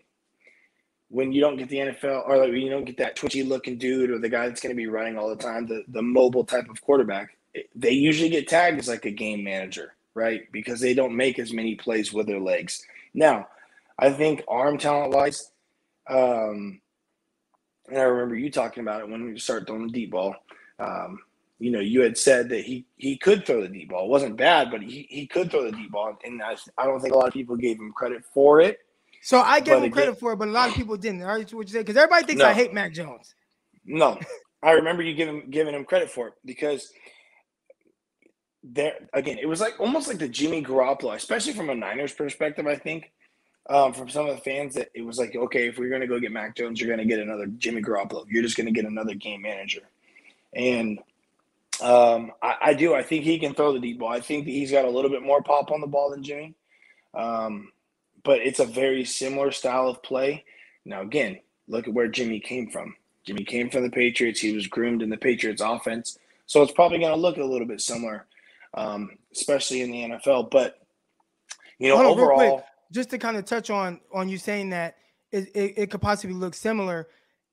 when you don't get the NFL or like when you don't get that twitchy looking dude or the guy that's going to be running all the time, the the mobile type of quarterback, they usually get tagged as like a game manager, right? Because they don't make as many plays with their legs. Now, I think arm talent wise, um, and I remember you talking about it when we started throwing the deep ball. Um, you know, you had said that he he could throw the deep ball. It wasn't bad, but he, he could throw the deep ball, and I, I don't think a lot of people gave him credit for it. So I gave But him credit again- for it, but a lot of people didn't. All right, what you say? Because everybody thinks I hate Mac Jones. No, I remember you giving giving him credit for it because there again, it was like almost like the Jimmy Garoppolo, especially from a Niners perspective. I think um, from some of the fans that it was like, okay, if we're going to go get Mac Jones, you're going to get another Jimmy Garoppolo. You're just going to get another game manager, and um, I, I do. I think he can throw the deep ball. I think that he's got a little bit more pop on the ball than Jimmy, um, but it's a very similar style of play. Now, again, look at where Jimmy came from. Jimmy came from the Patriots. He was groomed in the Patriots offense. So it's probably going to look a little bit similar, um, especially in the NFL. But, you know, Hold real quick. overall, just to kind of touch on on you saying that it, it, it could possibly look similar,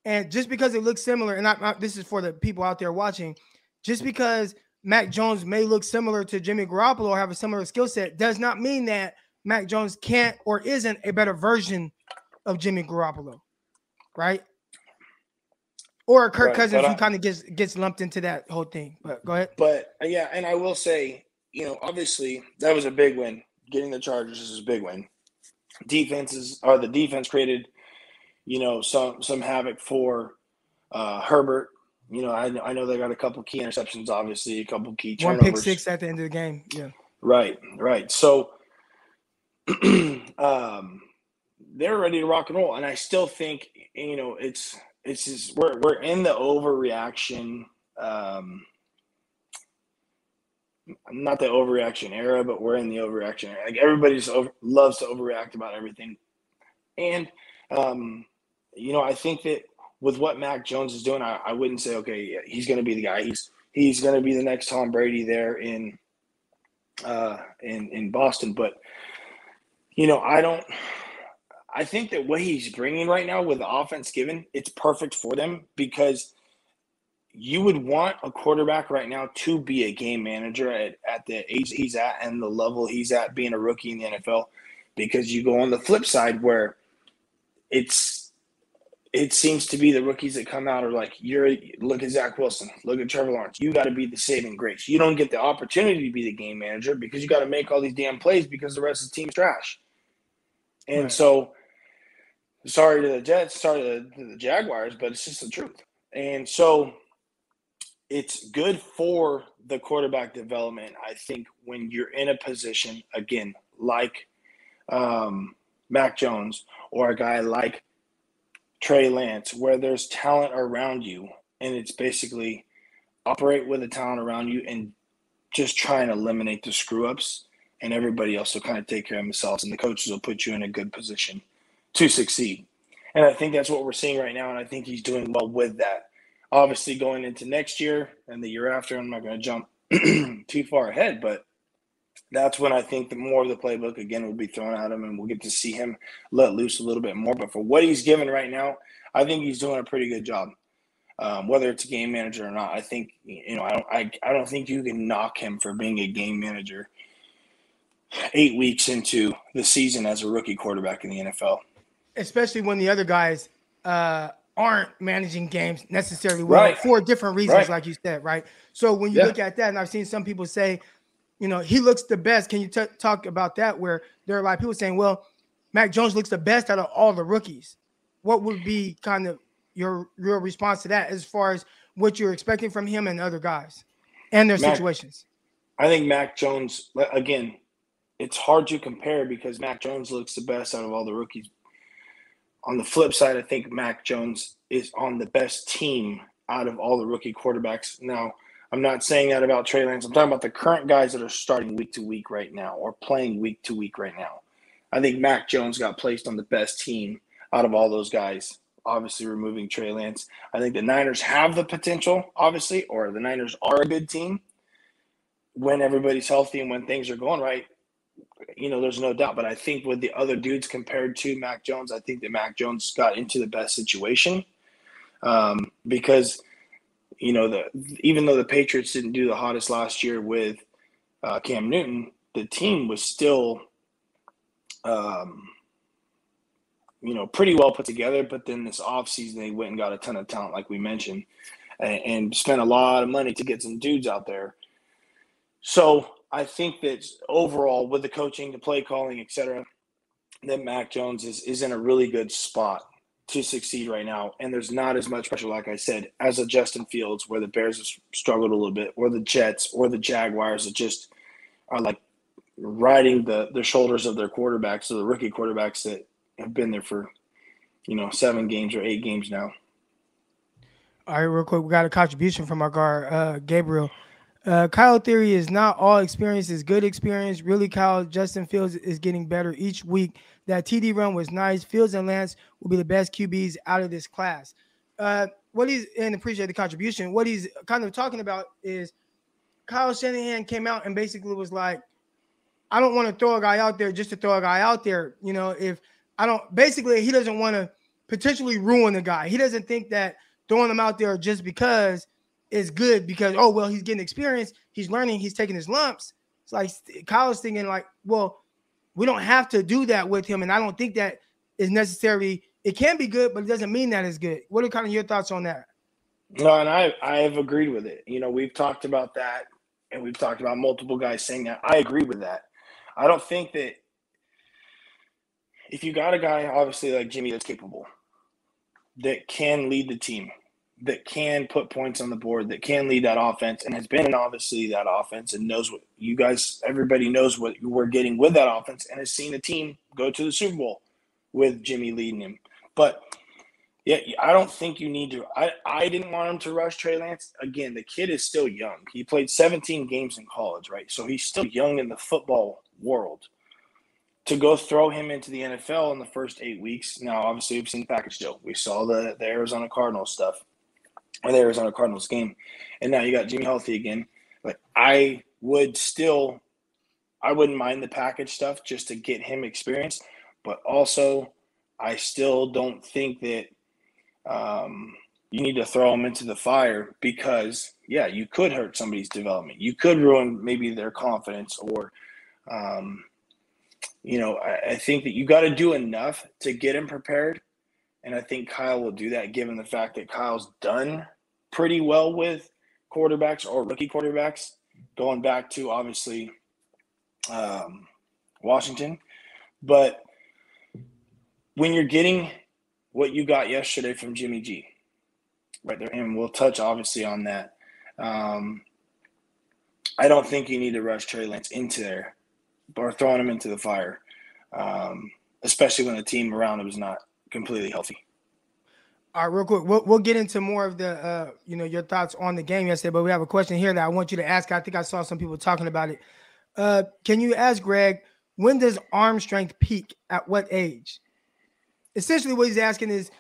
and just because it looks similar, and I, I, this is for the people out there watching, just because Mac Jones may look similar to Jimmy Garoppolo or have a similar skill set, does not mean that Mac Jones can't or isn't a better version of Jimmy Garoppolo, right? Or Kirk right, Cousins, who kind of gets gets lumped into that whole thing. But go ahead. But yeah, and I will say, you know, obviously that was a big win. Getting the Chargers is a big win. Defenses are the defense created, you know, some some havoc for uh, Herbert. You know, I, I know they got a couple key interceptions, obviously, a couple key turnovers. One pick six at the end of the game. Yeah. Right, right. So, um, they're ready to rock and roll, and I still think you know it's it's just we're we're in the overreaction. Um, not the overreaction era, but we're in the overreaction. Era. Like everybody just over, loves to overreact about everything, and um, you know I think that with what Mac Jones is doing, I, I wouldn't say okay, he's going to be the guy. He's he's going to be the next Tom Brady there in uh, in in Boston, but you know I don't. I think that what he's bringing right now with the offense given, it's perfect for them because you would want a quarterback right now to be a game manager at, at the age he's at and the level he's at being a rookie in the NFL because you go on the flip side where it's it seems to be the rookies that come out are like you're look at Zach Wilson, look at Trevor Lawrence. You got to be the saving grace. You don't get the opportunity to be the game manager because you got to make all these damn plays because the rest of the team's trash. And right. so sorry to the Jets, sorry to the Jaguars, but it's just the truth. And so it's good for the quarterback development. I think when you're in a position again, like um, Mac Jones or a guy like Trey Lance, where there's talent around you, and it's basically operate with the talent around you and just try and eliminate the screw ups, and everybody else will kind of take care of themselves, and the coaches will put you in a good position to succeed. And I think that's what we're seeing right now. And I think he's doing well with that. Obviously, going into next year and the year after, I'm not going to jump too far ahead, but that's when I think the more of the playbook again will be thrown at him and we'll get to see him let loose a little bit more. But for what he's given right now, I think he's doing a pretty good job. Um, whether it's a game manager or not, I think you know I don't I, I don't think you can knock him for being a game manager eight weeks into the season as a rookie quarterback in the NFL especially when the other guys uh, aren't managing games necessarily well right. for different reasons, right. like you said, right? So when you yeah. look at that, and I've seen some people say, you know, he looks the best. Can you t- talk about that? Where there are a lot of people saying, well, Mac Jones looks the best out of all the rookies. What would be kind of your your response to that as far as what you're expecting from him and other guys and their Mac, situations? I think Mac Jones again, it's hard to compare because Mac Jones looks the best out of all the rookies on the flip side, I think Mac Jones is on the best team out of all the rookie quarterbacks. Now, I'm not saying that about Trey Lance. I'm talking about the current guys that are starting week to week right now or playing week to week right now. I think Mac Jones got placed on the best team out of all those guys. Obviously, removing Trey Lance. I think the Niners have the potential, obviously, or the Niners are a good team when everybody's healthy and when things are going right you know, there's no doubt. But I think with the other dudes compared to Mac Jones, I think that Mac Jones got into the best situation um, because, you know, the even though the Patriots didn't do the hottest last year with uh, Cam Newton, the team was still, um, you know, pretty well put together. But then this offseason, they went and got a ton of talent, like we mentioned, and, and spent a lot of money to get some dudes out there. So I think that overall, with the coaching, the play calling, etc., that Mac Jones is is in a really good spot to succeed right now. And there's not as much pressure, like I said, as a Justin Fields, where the Bears have struggled a little bit, or the Jets, or the Jaguars that just are like riding the the shoulders of their quarterbacks, or the rookie quarterbacks that have been there for you know seven games or eight games now. All right, real quick, we got a contribution from our guard, uh, Gabriel. Uh, Kyle Theory is not all experience is good experience. Really, Kyle Justin Fields is getting better each week. That TD run was nice. Fields and Lance will be the best QBs out of this class. Uh, what he's and appreciate the contribution. What he's kind of talking about is Kyle Shanahan came out and basically was like, I don't want to throw a guy out there just to throw a guy out there. You know, if I don't basically he doesn't want to potentially ruin the guy. He doesn't think that throwing him out there just because is good because oh well he's getting experience, he's learning, he's taking his lumps. It's like Kyle's thinking like, well, we don't have to do that with him, and I don't think that is necessarily. It can be good, but it doesn't mean that it's good. What are kind of your thoughts on that? No, and I I have agreed with it. You know, we've talked about that, and we've talked about multiple guys saying that. I agree with that. I don't think that if you got a guy obviously like Jimmy that's capable, that can lead the team, that can put points on the board, that can lead that offense, and has been obviously that offense and knows what you guys, everybody knows what we're getting with that offense and has seen the team go to the Super Bowl with Jimmy leading him. But yeah, I don't think you need to. I, I didn't want him to rush Trey Lance. Again, the kid is still young. He played 17 games in college, right? So he's still young in the football world. To go throw him into the NFL in the first eight weeks. Now, obviously, we've seen package deal. We saw the, the Arizona Cardinals stuff or the Arizona Cardinals game. And now you got Jimmy healthy again. But I would still, I wouldn't mind the package stuff just to get him experience. But also, I still don't think that um, you need to throw them into the fire because, yeah, you could hurt somebody's development. You could ruin maybe their confidence or, um, you know, I, I think that you got to do enough to get him prepared and I think Kyle will do that given the fact that Kyle's done pretty well with quarterbacks or rookie quarterbacks, going back to obviously um, Washington. But when you're getting what you got yesterday from Jimmy G, right there, and we'll touch obviously on that. Um, I don't think you need to rush Trey Lance into there or throwing him into the fire, um, especially when the team around him is not completely healthy. All right, real quick, we'll, we'll get into more of the, uh, you know, your thoughts on the game yesterday. But we have a question here that I want you to ask. I think I saw some people talking about it. Uh, can you ask Greg when does arm strength peak at what age? Essentially, what he's asking is,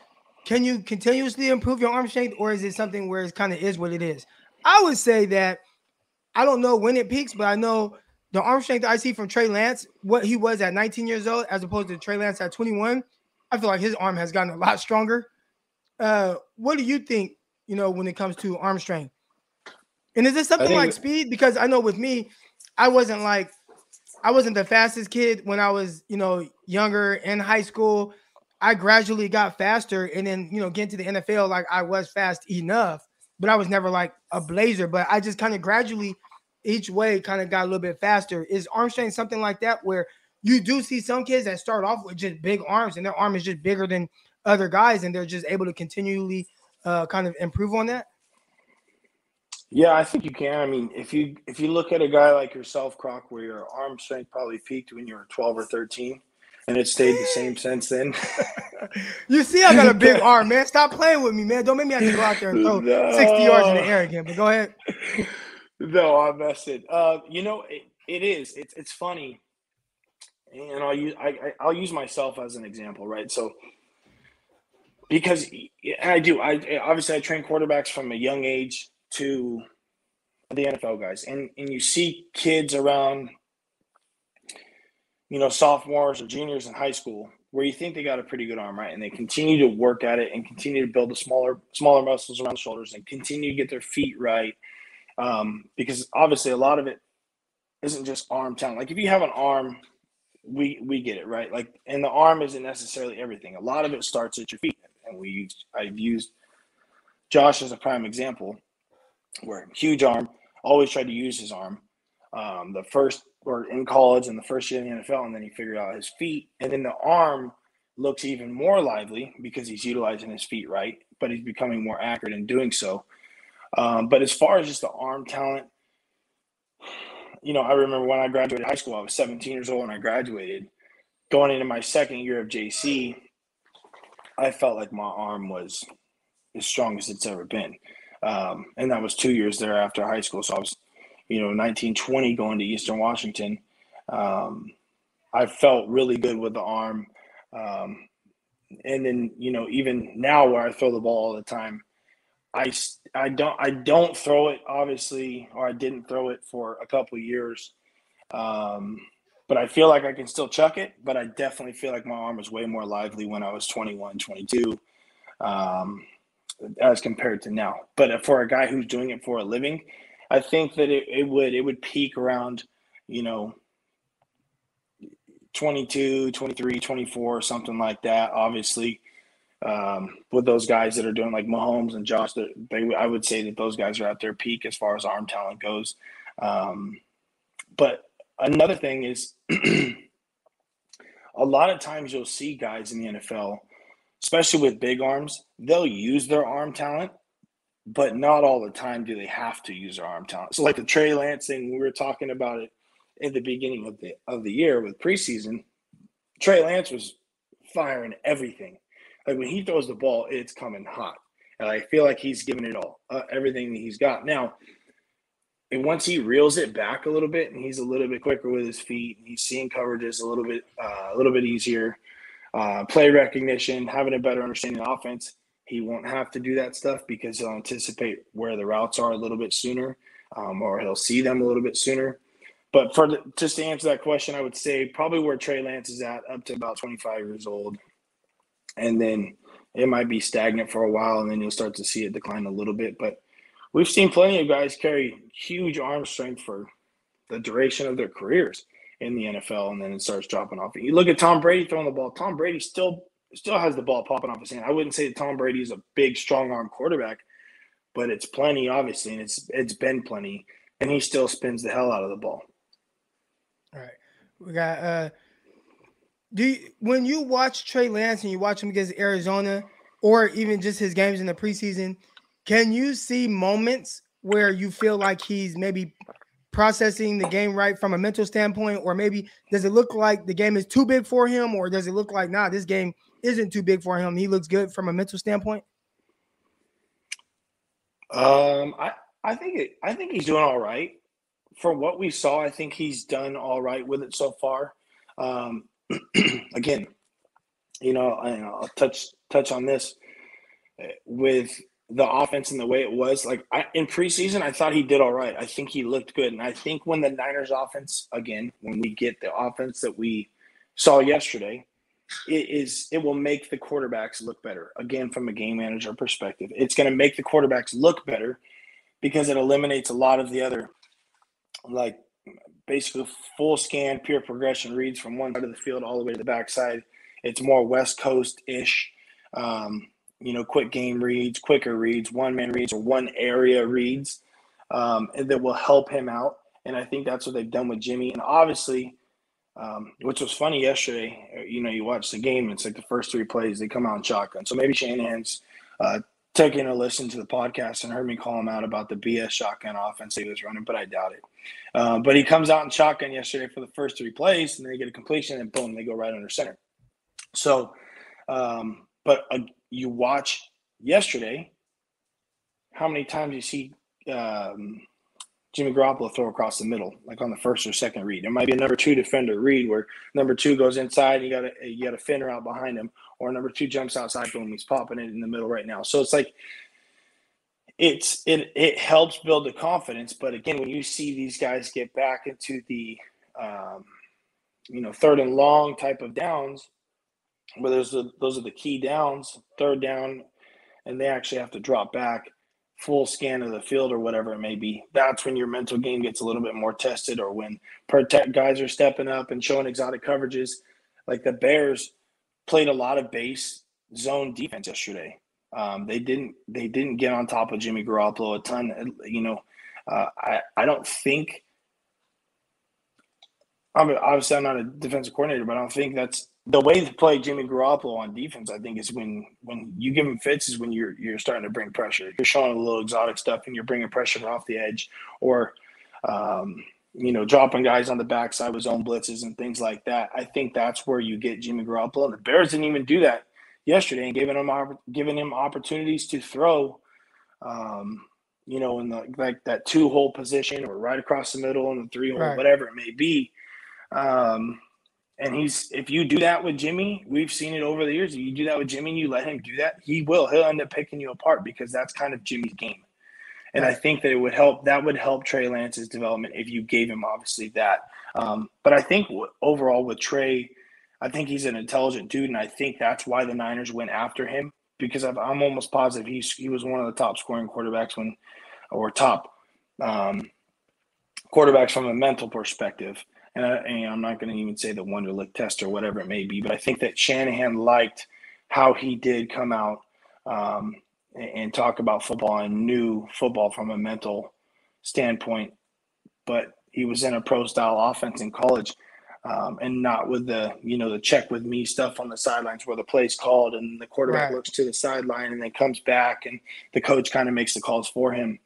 can you continuously improve your arm strength, or is it something where it kind of is what it is? I would say that I don't know when it peaks, but I know the arm strength I see from Trey Lance, what he was at 19 years old, as opposed to Trey Lance at 21 I feel like his arm has gotten a lot stronger. Uh, what do you think? You know, when it comes to arm strength, and is it something like speed? Because I know with me, I wasn't like I wasn't the fastest kid when I was, you know, younger in high school. I gradually got faster, and then you know, getting to the NFL, like I was fast enough, but I was never like a blazer. But I just kind of gradually, each way, kind of got a little bit faster. Is arm strength something like that where you do see some kids that start off with just big arms and their arm is just bigger than other guys and they're just able to continually uh, kind of improve on that? Yeah i think you can. I mean if you if you look at a guy like yourself croc where your arm strength probably peaked when you were 12 or 13 and it stayed the same since then. You see i got a big arm man. Stop playing with me man. Don't make me have to go out there and throw no. 60 yards in the air again but go ahead. No i messed it. Uh, you know it, it is. It's, it's funny and I'll use I, I'll use myself as an example, right? So because I do, I obviously I train quarterbacks from a young age to the NFL guys, and and you see kids around, you know, sophomores or juniors in high school where you think they got a pretty good arm, right? And they continue to work at it and continue to build the smaller smaller muscles around the shoulders and continue to get their feet right, um, because obviously a lot of it isn't just arm talent. Like if you have an arm we we get it right. Like, and the arm isn't necessarily everything. A lot of it starts at your feet, and we use I've used Josh as a prime example, where huge arm, always tried to use his arm. Um, the first or in college and the first year in the NFL, and then he figured out his feet, and then the arm looks even more lively because he's utilizing his feet right, but he's becoming more accurate in doing so. Um, but as far as just the arm talent, you know, I remember when I graduated high school, I was 17 years old when I graduated. Going into my second year of JC, I felt like my arm was as strong as it's ever been. Um, and that was two years there after high school. So I was, you know, 1920 going to Eastern Washington. Um, I felt really good with the arm. Um, and then, you know, even now where I throw the ball all the time, I, I don't I don't throw it obviously or I didn't throw it for a couple years um, but I feel like I can still chuck it. But I definitely feel like my arm was way more lively when I was 21, 22, um, as compared to now. But for a guy who's doing it for a living, I think that it, it would it would peak around, you know, 22, 23, 24, something like that. Obviously, um, with those guys that are doing like Mahomes and Josh, they I would say that those guys are at their peak as far as arm talent goes. Um, but another thing is a lot of times you'll see guys in the NFL, especially with big arms, they'll use their arm talent, but not all the time do they have to use their arm talent. So like the Trey Lance thing, we were talking about it in the beginning of the of the year with preseason. Trey Lance was firing everything. Like when he throws the ball, it's coming hot. And I feel like he's giving it all, uh, everything he's got. Now, and once he reels it back a little bit and he's a little bit quicker with his feet he's seeing coverages a little bit uh, a little bit easier uh, play recognition having a better understanding of offense he won't have to do that stuff because he'll anticipate where the routes are a little bit sooner um, or he'll see them a little bit sooner but for the, just to answer that question i would say probably where trey lance is at up to about 25 years old and then it might be stagnant for a while and then you'll start to see it decline a little bit but we've seen plenty of guys carry huge arm strength for the duration of their careers in the NFL, and then it starts dropping off. You look at Tom Brady throwing the ball. Tom Brady still still has the ball popping off his hand. I wouldn't say that Tom Brady is a big, strong arm quarterback, but it's plenty, obviously, and it's it's been plenty, and he still spins the hell out of the ball. All right, we got. uh Do you, when you watch Trey Lance and you watch him against Arizona, or even just his games in the preseason? Can you see moments where you feel like he's maybe processing the game right from a mental standpoint, or maybe does it look like the game is too big for him, or does it look like nah, this game isn't too big for him? He looks good from a mental standpoint. Um, I I think it, I think he's doing all right. From what we saw, I think he's done all right with it so far. Um, again, you know, I, I'll touch touch on this eh, with the offense and the way it was. Like I, in preseason, I thought he did all right. I think he looked good, and I think when the Niners offense again, when we get the offense that we saw yesterday, it is it will make the quarterbacks look better. Again, from a game manager perspective, it's going to make the quarterbacks look better because it eliminates a lot of the other like basically full scan pure progression reads from one side of the field all the way to the backside. It's more West Coast ish. Um, you know, quick game reads, quicker reads, one man reads, or one area reads um, that will help him out. And I think that's what they've done with Jimmy. And obviously, um, which was funny yesterday, uh, you know, you watch the game, it's like the first three plays, they come out in shotgun. So maybe Shanahan's uh, taking a listen to the podcast and heard me call him out about the BS shotgun offense he was running, but I doubt it. Uh, but he comes out in shotgun yesterday for the first three plays, and they get a completion, and boom, they go right under center. So, um, but uh, you watch yesterday, how many times you see um, Jimmy Garoppolo throw across the middle, like on the first or second read. There might be a number two defender read where number two goes inside, and you got a you got a finner out behind him, or number two jumps outside, boom, he's popping it in the middle right now. So it's like it's it it helps build the confidence. But again, when you see these guys get back into the um, you know third and long type of downs, where there's a, those are the key downs, third down, and they actually have to drop back, full scan of the field or whatever it may be. That's when your mental game gets a little bit more tested, or when protect guys are stepping up and showing exotic coverages. Like the Bears played a lot of base zone defense yesterday. Um, they didn't they didn't get on top of Jimmy Garoppolo a ton. You know, uh, I I don't think. I'm, obviously, I'm not a defensive coordinator, but I don't think that's the way to play Jimmy Garoppolo on defense, I think, is when when you give him fits is when you're you're starting to bring pressure. You're showing a little exotic stuff and you're bringing pressure off the edge, or um, you know, dropping guys on the backside with zone blitzes and things like that. I think that's where you get Jimmy Garoppolo. And the Bears didn't even do that yesterday, and giving him giving him opportunities to throw. Um, you know, in the like that two hole position or right across the middle in the three hole, right. whatever it may be. Um, and he's if you do that with Jimmy, we've seen it over the years. If you do that with Jimmy and you let him do that, he will. He'll end up picking you apart because that's kind of Jimmy's game. And I think that it would help. That would help Trey Lance's development if you gave him obviously that. Um, but I think overall with Trey, I think he's an intelligent dude, and I think that's why the Niners went after him because I'm almost positive he's he was one of the top scoring quarterbacks when, or top um, quarterbacks from a mental perspective. And, I, am not going to even say the Wonderlic test or whatever it may be, but I think that Shanahan liked how he did come out um, and, and talk about football and knew football from a mental standpoint. But he was in a pro style offense in college. Um, and not with the you know the check with me stuff on the sidelines where the play's called and the quarterback right. looks to the sideline and then comes back and the coach kind of makes the calls for him.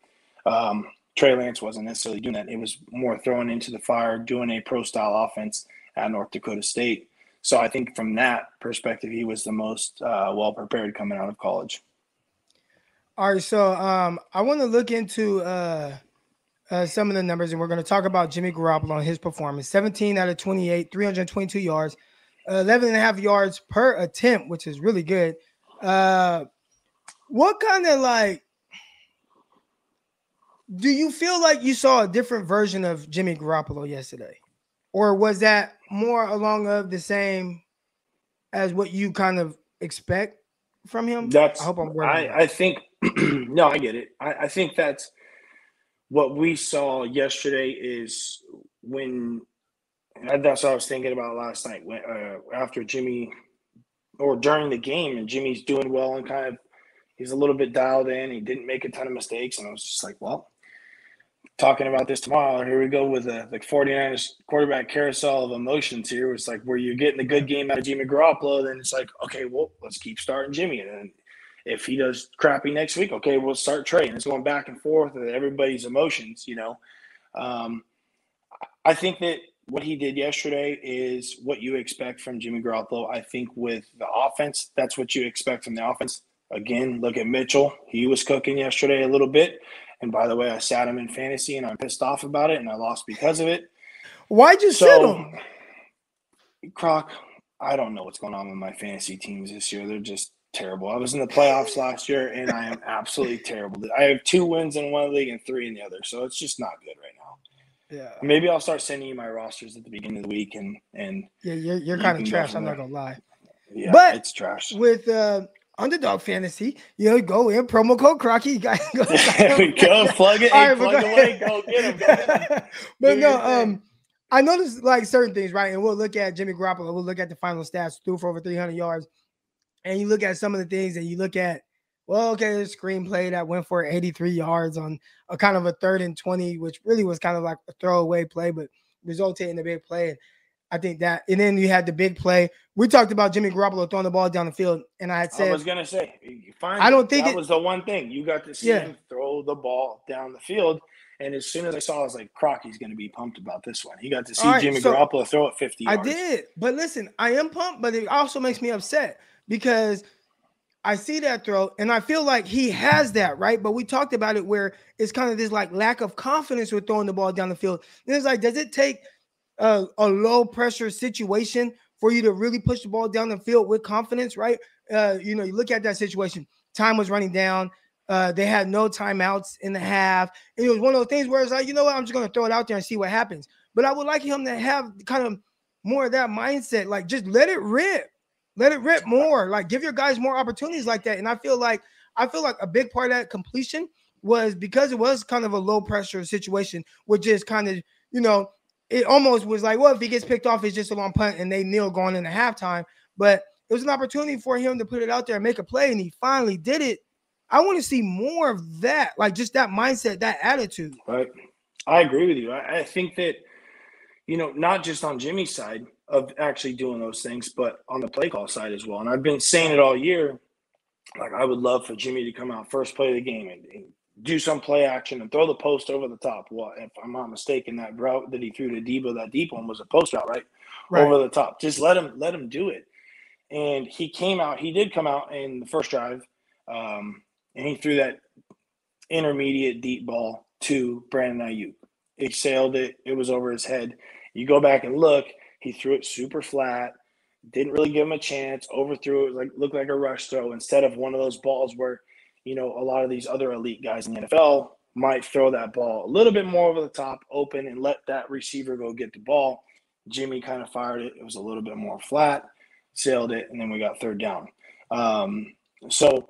Um, Trey Lance wasn't necessarily doing that. It was more throwing into the fire, doing a pro style offense at North Dakota State. So I think from that perspective, he was the most uh, well prepared coming out of college. All right, so um, I want to look into uh, uh, some of the numbers, and we're going to talk about Jimmy Garoppolo and his performance. 17 out of 28, 322 yards, 11 and a half yards per attempt, which is really good. Uh, what kind of like do you feel like you saw a different version of Jimmy Garoppolo yesterday? Or was that more along of the same as what you kind of expect from him? That's I hope I'm I, I think no, I get it. I, I think that's what we saw yesterday is when that's what I was thinking about last night when uh, after Jimmy or during the game and Jimmy's doing well and kind of he's a little bit dialed in. He didn't make a ton of mistakes. And I was just like, well, talking about this tomorrow. Here we go with the, the 49ers quarterback carousel of emotions here. It's like where you're getting a good game out of Jimmy Garoppolo, then it's like, okay, well, let's keep starting Jimmy. And then if he does crappy next week, okay, we'll start Trey. And it's going back and forth with everybody's emotions, you know. Um, I think that what he did yesterday is what you expect from Jimmy Garoppolo. I think with the offense, that's what you expect from the offense. Again, look at Mitchell. He was cooking yesterday a little bit. And by the way, I sat him in fantasy and I'm pissed off about it and I lost because of it. Why'd you so, sit him? Croc, I don't know what's going on with my fantasy teams this year. They're just terrible. I was in the playoffs last year and I am absolutely terrible. I have two wins in one league and three in the other. So it's just not good right now. Yeah. Maybe I'll start sending you my rosters at the beginning of the week and and Yeah, you're you're kind of trash, I'm not gonna lie. Yeah, but it's trash. With uh Underdog Fantasy, you know, go in promo code Crocky. You guys go. there we go. Plug it. Hey, plug go away. Go get him. Go get him. but no, um, I noticed like certain things, right? And we'll look at Jimmy Garoppolo. We'll look at the final stats. Threw for over 300 yards, and you look at some of the things, and you look at, well, okay, the screenplay that went for 83 yards on a kind of a third and 20, which really was kind of like a throwaway play, but resulted in a big play. And I think that, and then you had the big play. We talked about Jimmy Garoppolo throwing the ball down the field, and I had said, I was gonna say, I don't think that it, was the one thing you got to see yeah. him throw the ball down the field. And as soon as I saw, I was like, Crocky's going to be pumped about this one. He got to see right, Jimmy so Garoppolo throw it 50 yards. I did. But listen, I am pumped, but it also makes me upset because I see that throw and I feel like he has that, right? But we talked about it where it's kind of this like lack of confidence with throwing the ball down the field. And it's like, does it take – a, a low pressure situation for you to really push the ball down the field with confidence, right? Uh, you know, you look at that situation. Time was running down. Uh, they had no timeouts in the half. And it was one of those things where it's like, you know what, I'm just gonna throw it out there and see what happens. But I would like him to have kind of more of that mindset, like just let it rip, let it rip more. Like give your guys more opportunities like that. And I feel like I feel like a big part of that completion was because it was kind of a low pressure situation, which is kind of you know it almost was like, well, if he gets picked off, it's just a long punt and they kneel going into halftime. But it was an opportunity for him to put it out there and make a play, and he finally did it. I want to see more of that, like just that mindset, that attitude. Right. I agree with you. I, I think that, you know, not just on Jimmy's side of actually doing those things, but on the play call side as well. And I've been saying it all year. Like I would love for Jimmy to come out first play of the game and, and do some play action and throw the post over the top. Well, if I'm not mistaken, that route that he threw to Deebo, that deep one was a post route, right? right? Over the top. Just let him let him do it. And he came out. He did come out in the first drive, um, and he threw that intermediate deep ball to Brandon Aiyuk. He sailed it. It was over his head. You go back and look. He threw it super flat. Didn't really give him a chance. Overthrew it. Like looked like a rush throw instead of one of those balls where – you know, a lot of these other elite guys in the NFL might throw that ball a little bit more over the top, open, and let that receiver go get the ball. Jimmy kind of fired it. It was a little bit more flat, sailed it, and then we got third down. Um, so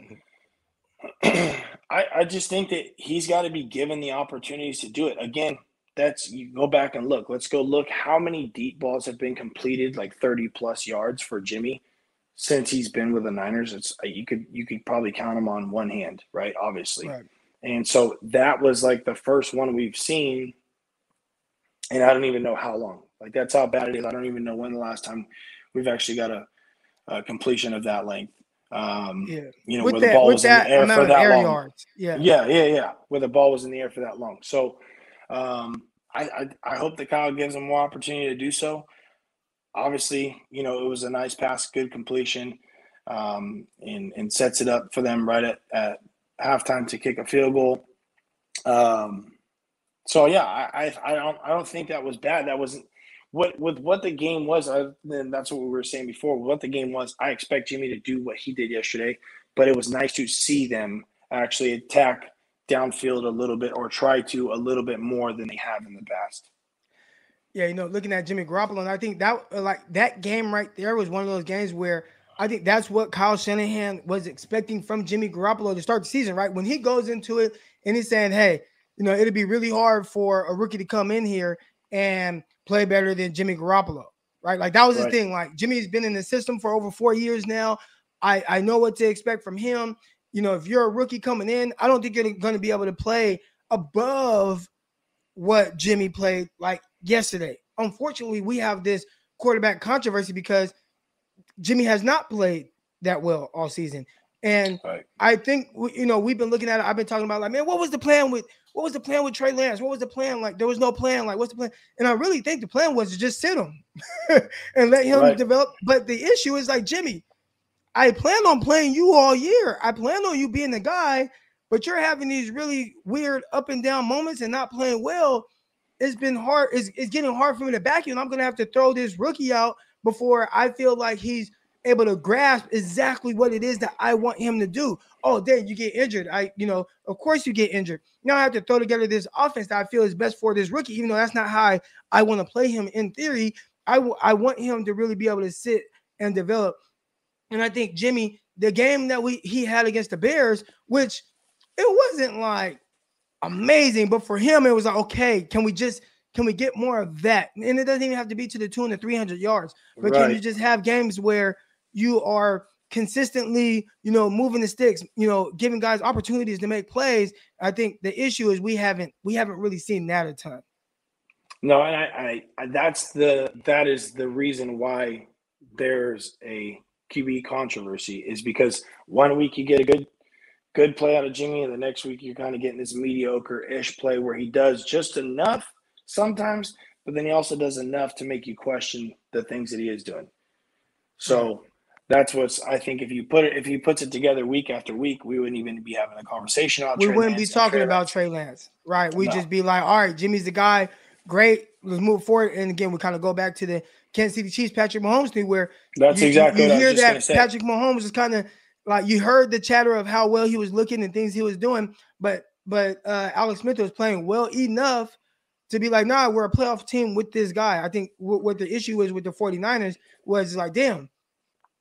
I, I just think that he's got to be given the opportunities to do it. Again, that's you go back and look. Let's go look how many deep balls have been completed, like 30 plus yards for Jimmy since he's been with the Niners. It's you could you could probably count them on one hand, right? Obviously. Right. And so that was like the first one we've seen, and I don't even know how long. Like that's how bad it is. I don't even know when the last time we've actually got a, a completion of that length. Um, yeah. You know, with where that, the ball was in the air for that air long. Yards. Yeah. Yeah, yeah, yeah. Where the ball was in the air for that long. So um, I, I, I hope that Kyle gives him more opportunity to do so. Obviously, you know, it was a nice pass, good completion, um, and, and sets it up for them right at, at halftime to kick a field goal. Um, so yeah, I, I, I don't I don't think that was bad. That wasn't what with what the game was. I, then that's what we were saying before. What the game was, I expect Jimmy to do what he did yesterday, but it was nice to see them actually attack downfield a little bit or try to a little bit more than they have in the past. Yeah, you know, looking at Jimmy Garoppolo, and I think that uh, like that game right there was one of those games where I think that's what Kyle Shanahan was expecting from Jimmy Garoppolo to start the season, right? When he goes into it and he's saying, "Hey, you know, it'd be really hard for a rookie to come in here and play better than Jimmy Garoppolo, right? Like that was right. the thing. Like Jimmy's been in the system for over four years now. I I know what to expect from him. You know, if you're a rookie coming in, I don't think you're going to be able to play above what Jimmy played like yesterday. Unfortunately, we have this quarterback controversy because Jimmy has not played that well all season. And right. I think you know we've been looking at it. I've been talking about like, man, what was the plan with what was the plan with Trey Lance? What was the plan? Like, there was no plan. Like, what's the plan? And I really think the plan was to just sit him and let him right. develop. But the issue is like Jimmy, I plan on playing you all year. I plan on you being the guy, but you're having these really weird up and down moments and not playing well. It's been hard. It's, it's getting hard for me to back you, and I'm gonna have to throw this rookie out before I feel like he's able to grasp exactly what it is that I want him to do. Oh, then you get injured. I, you know, of course you get injured. Now I have to throw together this offense that I feel is best for this rookie, even though that's not how I, I want to play him in theory. I, w- I want him to really be able to sit and develop and I think Jimmy, the game that we he had against the Bears, which it wasn't like amazing, but for him, it was like, okay, can we just can we get more of that? And it doesn't even have to be to the tune of 300 yards, but right. can you just have games where you are consistently, you know, moving the sticks, you know, giving guys opportunities to make plays? I think the issue is we haven't we haven't really seen that a ton. No, and I, I, I that's the that is the reason why there's a QB controversy is because one week you get a good good play out of Jimmy, and the next week you're kind of getting this mediocre-ish play where he does just enough sometimes, but then he also does enough to make you question the things that he is doing. So that's what's I think if you put it if he puts it together week after week, we wouldn't even be having a conversation about. We Trey wouldn't Lance be talking Trey about Lance. Trey Lance, right? We no. just be like, all right, Jimmy's the guy. Great, let's move forward. And again, we kind of go back to the Kansas City Chiefs Patrick Mahomes thing where that's you, exactly you, you hear that Patrick Mahomes is kind of like you heard the chatter of how well he was looking and things he was doing, but but uh, Alex Smith was playing well enough to be like, nah, we're a playoff team with this guy. I think w- what the issue is with the 49ers was like, damn,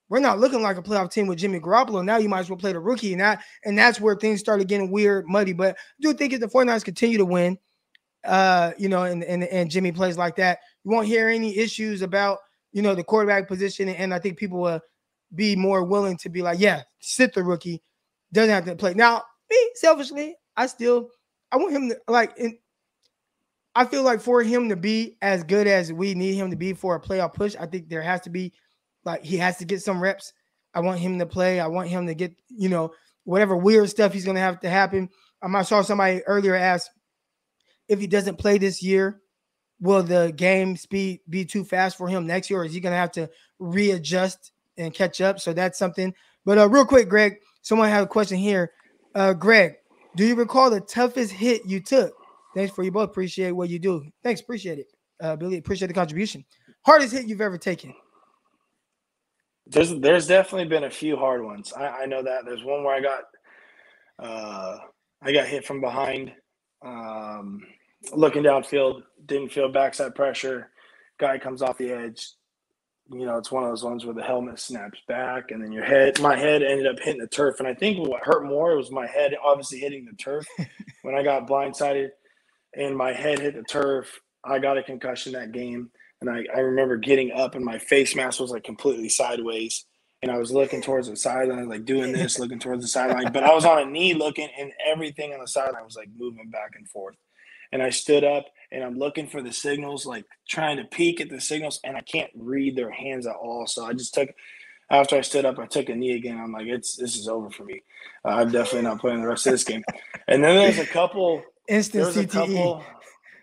we're not looking like a playoff team with Jimmy Garoppolo. Now you might as well play the rookie. And that and that's where things started getting weird, muddy. But I do think if the 49ers continue to win, uh, you know, and, and and Jimmy plays like that, you won't hear any issues about you know the quarterback position, and I think people will be more willing to be like, yeah, sit the rookie, doesn't have to play. Now, me selfishly, I still I want him to like. In, I feel like for him to be as good as we need him to be for a playoff push, I think there has to be like he has to get some reps. I want him to play. I want him to get you know whatever weird stuff he's gonna have to happen. Um, I saw somebody earlier ask if he doesn't play this year, will the game speed be too fast for him next year, or is he going to have to readjust and catch up? So that's something. But uh, real quick, Greg, someone had a question here. Uh, Greg, do you recall the toughest hit you took? Thanks for you both. Appreciate what you do. Thanks, appreciate it. Uh, Billy, appreciate the contribution. Hardest hit you've ever taken? There's there's definitely been a few hard ones. I, I know that. There's one where I got uh I got hit from behind Um, looking downfield, didn't feel backside pressure. Guy comes off the edge. You know, it's one of those ones where the helmet snaps back, and then your head. My head ended up hitting the turf, and I think what hurt more was my head obviously hitting the turf when I got blindsided, and my head hit the turf. I got a concussion that game, and I, I remember getting up, and my face mask was like completely sideways and I was looking towards the sideline, like doing this, looking towards the sideline. But I was on a knee looking, and everything on the sideline was like moving back and forth. And I stood up and I'm looking for the signals, like trying to peek at the signals, and I can't read their hands at all. So I just took, after I stood up, I took a knee again. I'm like, it's this is over for me. Uh, I'm definitely not playing the rest of this game. And then there's a couple instant CTE. Couple,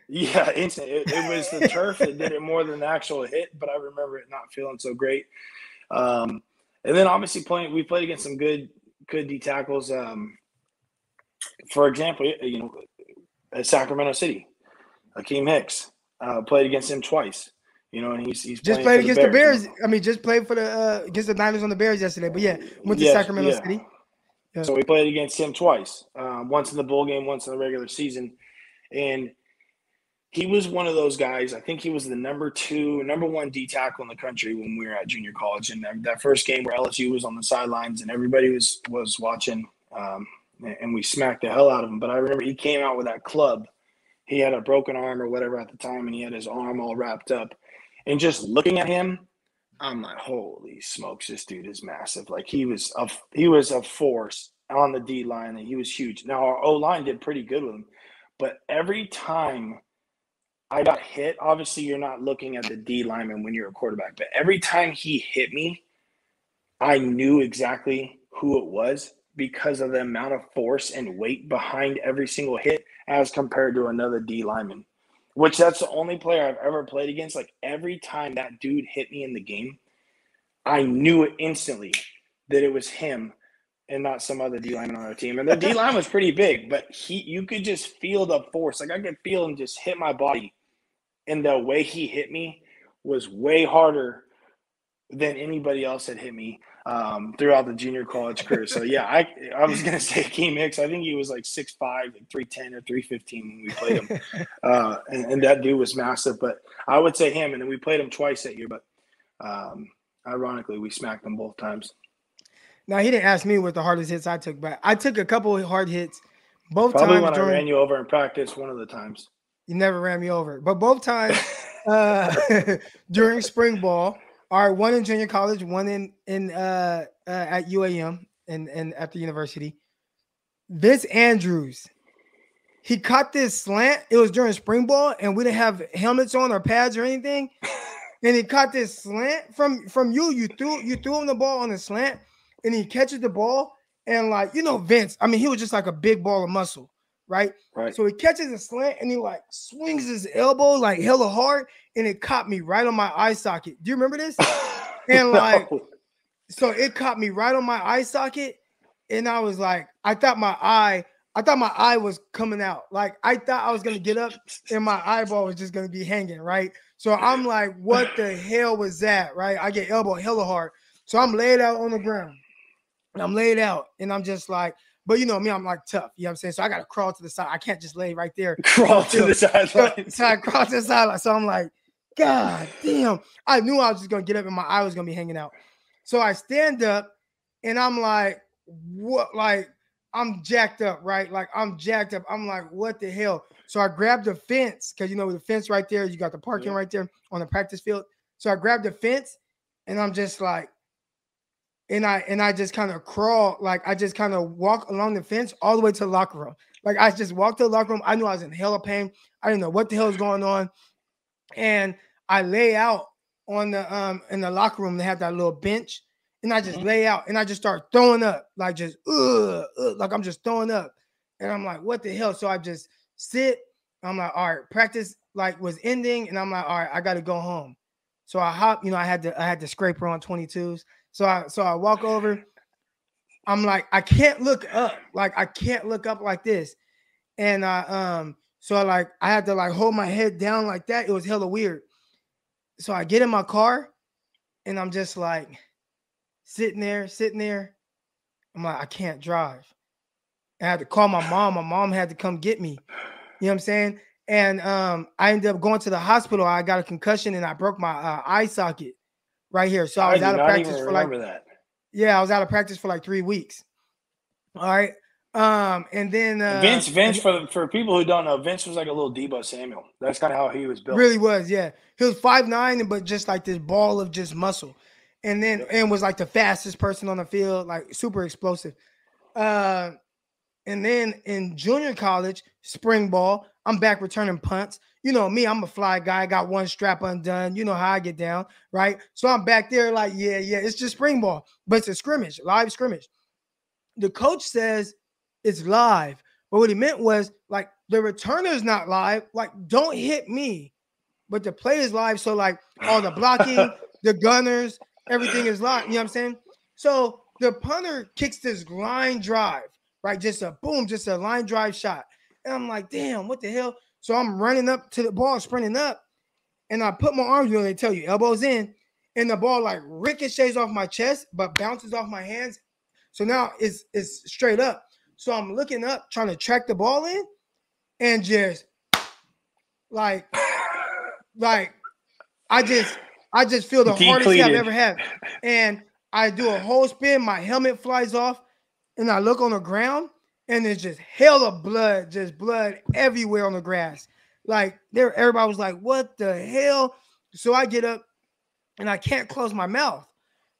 yeah, instant. It, it was the turf that did it more than the actual hit, but I remember it not feeling so great. Um, and then obviously playing, we played against some good good D tackles. Um, for example, you know, at Sacramento City, Akiem Hicks uh, played against him twice. You know, and he's he's just played against the Bears. the Bears. I mean, just played for the uh, against the Niners on the Bears yesterday. But yeah, went to yes, Sacramento yeah. City. Yeah. So we played against him twice. Um, once in the bowl game, once in the regular season, and he was one of those guys. I think he was the number two, number one D tackle in the country when we were at junior college. And that, first game where LSU was on the sidelines and everybody was was watching, um, and we smacked the hell out of him. But I remember he came out with that club. He had a broken arm or whatever at the time, and he had his arm all wrapped up. And just looking at him, I'm like, holy smokes, this dude is massive. Like he was a he was a force on the D line, and he was huge. Now our O line did pretty good with him, but every time I got hit. Obviously, you're not looking at the D lineman when you're a quarterback, but every time he hit me, I knew exactly who it was because of the amount of force and weight behind every single hit as compared to another D lineman. Which that's the only player I've ever played against. Like every time that dude hit me in the game, I knew it instantly that it was him and not some other D lineman on our team. And the D line was pretty big, but he you could just feel the force. Like I could feel him just hit my body and the way he hit me was way harder than anybody else had hit me um, throughout the junior college career. So yeah, I I was gonna say Akiem Hicks. I think he was like 6'5", like 310 or 315 when we played him. uh, and, and, that dude was massive. But I would say him, and then we played him twice that year, but um, ironically we smacked him both times. Now he didn't ask me what the hardest hits I took, but I took a couple of hard hits both Probably times. when during, I ran you over in practice one of the times. You never ran me over. But both times uh, during spring ball, are one in junior college, one in in uh, uh, at UAM and and at the university. This Andrews, he caught this slant. It was during spring ball, and we didn't have helmets on or pads or anything. And he caught this slant from from you. You threw you threw him the ball on the slant, and he catches the ball. And like you know, Vince. I mean, he was just like a big ball of muscle right? Right. So he catches a slant and he like swings his elbow like hella hard, and it caught me right on my eye socket. Do you remember this? And like, so it caught me right on my eye socket, and I was like, I thought my eye, I thought my eye was coming out. Like I thought I was gonna get up, and my eyeball was just gonna be hanging, right? So I'm like, what the hell was that, right? I get elbow hella hard, so I'm laid out on the ground, and I'm laid out, and I'm just like. But you know me, I'm like tough. You know what I'm saying? So I gotta crawl to the side. I can't just lay right there. Crawl to the sideline. So, I crawl to the sideline. So I'm like, God damn. I knew I was just gonna get up and my eye was gonna be hanging out. So I stand up and I'm like, what like I'm jacked up, right? Like I'm jacked up. I'm like, what the hell? So I grabbed the fence because you know the fence right there, you got the parking yeah. right there on the practice field. So I grabbed the fence and I'm just like, and I and I just kind of crawl, like I just kind of walk along the fence all the way to the locker room. Like I just walked to the locker room. I knew I was in hell of pain. I didn't know what the hell was going on. And I lay out on the um in the locker room. They have that little bench, and I just mm-hmm. lay out and I just start throwing up, like just ugh, ugh, like I'm just throwing up. And I'm like, what the hell? So I just sit. I'm like, all right, practice like was ending, and I'm like, all right, I gotta go home. So I hop, you know, I had to I had to scraper on 22s. So I so I walk over. I'm like, I can't look up. Like I can't look up like this. And I um so I like I had to like hold my head down like that. It was hella weird. So I get in my car and I'm just like sitting there, sitting there. I'm like, I can't drive. I had to call my mom. My mom had to come get me. You know what I'm saying? And um, I ended up going to the hospital. I got a concussion and I broke my uh, eye socket right here. So I was I out of practice for like that. yeah, I was out of practice for like three weeks. All right. Um, and then uh, Vince, Vince, for for people who don't know, Vince was like a little Deebo Samuel. That's kind of how he was built. Really was, yeah. He was five nine, but just like this ball of just muscle, and then and was like the fastest person on the field, like super explosive. Uh, and then in junior college, spring ball, I'm back returning punts. You know me, I'm a fly guy. I got one strap undone. You know how I get down, right? So I'm back there, like, yeah, yeah, it's just spring ball, but it's a scrimmage, live scrimmage. The coach says it's live, but what he meant was like the returner's not live. Like, don't hit me, but the play is live. So like all the blocking, the gunners, everything is live. You know what I'm saying? So the punter kicks this line drive, right? Just a boom, just a line drive shot. And I'm like, damn, what the hell? So I'm running up to the ball, sprinting up, and I put my arms, they tell you elbows in, and the ball like ricochets off my chest, but bounces off my hands. So now it's it's straight up. So I'm looking up, trying to track the ball in, and just like, like I just I just feel the hardest I've ever had. And I do a whole spin, my helmet flies off, and I look on the ground, and there's just hell of blood, just blood everywhere on the grass. Like there, everybody was like, "What the hell?" So I get up, and I can't close my mouth.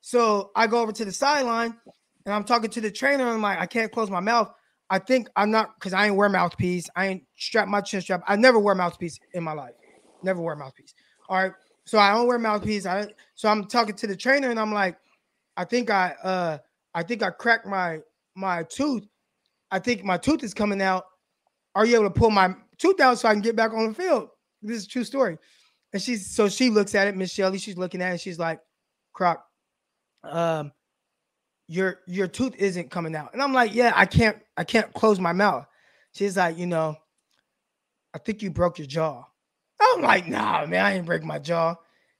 So I go over to the sideline, and I'm talking to the trainer. And I'm like, "I can't close my mouth." I think I'm not because I ain't wear mouthpiece. I ain't strap my chin strap. I never wear mouthpiece in my life. Never wear mouthpiece. All right. So I don't wear mouthpiece. I so I'm talking to the trainer and I'm like, I think I uh I think I cracked my my tooth. I think my tooth is coming out. Are you able to pull my tooth out so I can get back on the field? This is a true story. And she's so she looks at it, Miss Shelley. She's looking at it. She's like, Croc, um, your your tooth isn't coming out. And I'm like, yeah, I can't, I can't close my mouth. She's like, you know, I think you broke your jaw. I'm like, nah, man, I ain't break my jaw.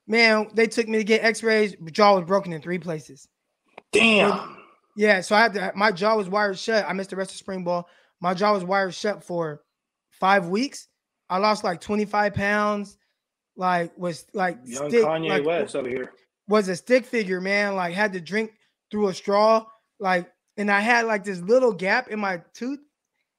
Man, they took me to get x-rays. Jaw was broken in three places. Damn. Yeah, so I had to my jaw was wired shut. I missed the rest of spring ball. My jaw was wired shut for five weeks. I lost like 25 pounds, like was like Young stick- Kanye like, West over here. was a stick figure, man. Like had to drink through a straw, like, and I had like this little gap in my tooth,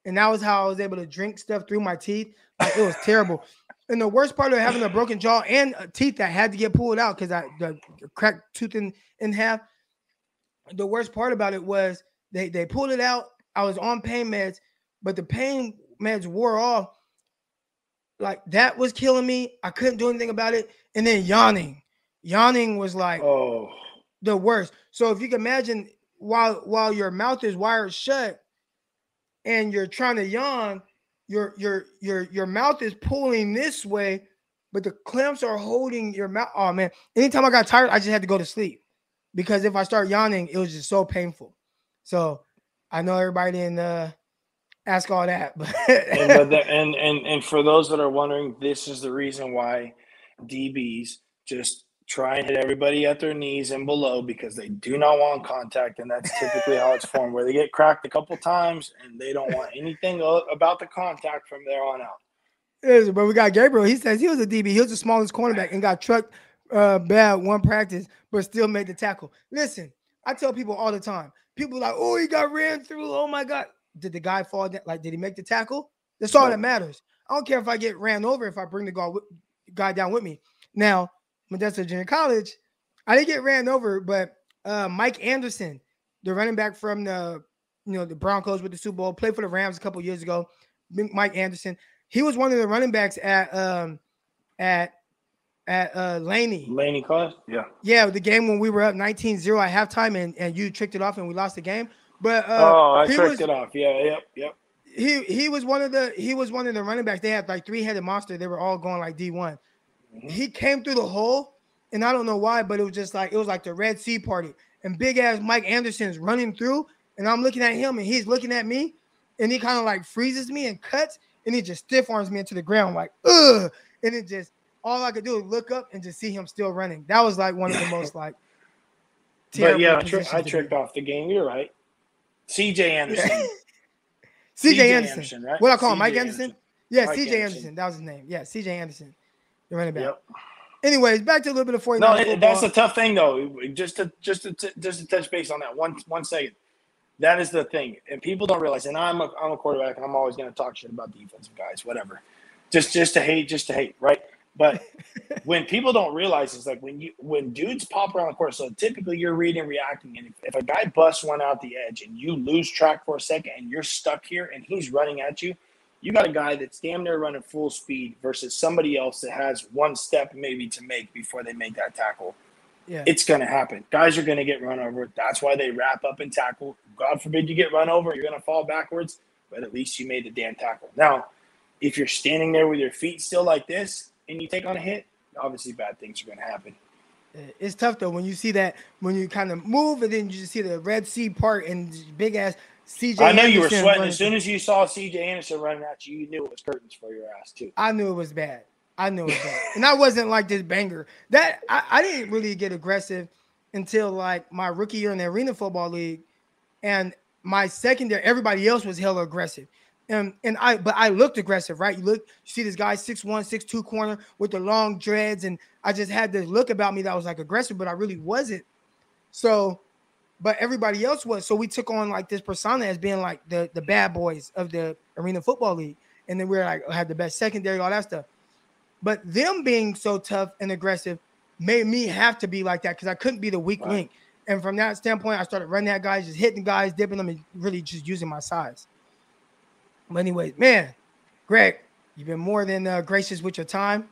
and that was how I was able to drink stuff through my teeth. Like it was terrible. And the worst part of having a broken jaw and teeth that had to get pulled out because I the cracked tooth in in half. The worst part about it was they they pulled it out. I was on pain meds, but the pain meds wore off. Like that was killing me. I couldn't do anything about it. And then yawning, yawning was like Oh, the worst. So if you can imagine while while your mouth is wired shut and you're trying to yawn, your your your your mouth is pulling this way, but the clamps are holding your mouth. Oh man, anytime I got tired, I just had to go to sleep because if I start yawning, it was just so painful. So I know everybody didn't uh, ask all that, but and, the, and and and for those that are wondering, this is the reason why DBs just try and hit everybody at their knees and below because they do not want contact, and that's typically how it's formed. Where they get cracked a couple times and they don't want anything about the contact from there on out. Yes, but we got Gabriel. He says he was a DB. He was the smallest cornerback and got trucked uh, bad one practice, but still made the tackle. Listen, I tell people all the time. People like, oh, he got ran through. Oh my God. Did the guy fall down? Like, did he make the tackle? That's all that matters. I don't care if I get ran over if I bring the guy, guy down with me. Now, Modesto Junior College, I didn't get ran over, but uh, Mike Anderson, the running back from the you know the Broncos with the Super Bowl, played for the Rams a couple years ago. Mike Anderson, he was one of the running backs at um at at uh Laney. Laney class, yeah. Yeah, the game when we were up 19-0 at halftime and, and you tricked it off and we lost the game. But uh oh, I tricked was- it off. Yeah, yep, yep. he he was one of the he was one of the running backs. They had like three-headed monster. They were all going like D1. Mhm. He came through the hole, and I don't know why, but it was just like it was like the Red Sea party. And big ass Mike Anderson's running through, and I'm looking at him, and he's looking at me, and he kind of like freezes me and cuts, and he just stiff arms me into the ground, like ugh. And it just all I could do is look up and just see him still running. That was like one of the most like But yeah, I, tri- I be tricked off the game. You're right. CJ Anderson. CJ Anderson. right? What I call him, Mike CJ Anderson? Yeah, Mike CJ Anderson. Anderson. That was his name. Yeah, CJ Anderson. The running back. Yep. Anyways, back to a little bit of 49 No, football. that's a tough thing though. Just to just to just to touch base on that one one second. That is the thing, and people don't realize. And I'm a I'm a quarterback, and I'm always going to talk shit about defensive guys, whatever. Just just to hate, just to hate, right? But when people don't realize it's like when you when dudes pop around the court. So typically you're reading, reacting, and if, if a guy busts one out the edge and you lose track for a second and you're stuck here and he's running at you, you got a guy that's damn near running full speed versus somebody else that has one step maybe to make before they make that tackle. yeah. It's going to happen. Guys are going to get run over. That's why they wrap up and tackle. God forbid you get run over. You're going to fall backwards, but at least you made the damn tackle. Now, if you're standing there with your feet still like this and you take on a hit, obviously bad things are going to happen. It's tough though when you see that when you kind of move and then you just see the Red Sea part and big ass CJ. I know you were sweating as soon as you saw CJ Anderson running at you. You knew it was curtains for your ass too. I knew it was bad. I knew it was bad. and I wasn't like this banger. That I, I didn't really get aggressive until like my rookie year in the arena football league. And my secondary, everybody else was hella aggressive. And and I but I looked aggressive, right? You look, you see this guy six one, six two corner with the long dreads, and I just had this look about me that was like aggressive, but I really wasn't. So, but everybody else was. So we took on like this persona as being like the the bad boys of the arena football league. And then we are like had the best secondary, all that stuff. But them being so tough and aggressive made me have to be like that because I couldn't be the weak Right. link. And from that standpoint, I started running at guys, just hitting guys, dipping them, and really just using my size. But anyways, man, Greg, you've been more than uh, gracious with your time.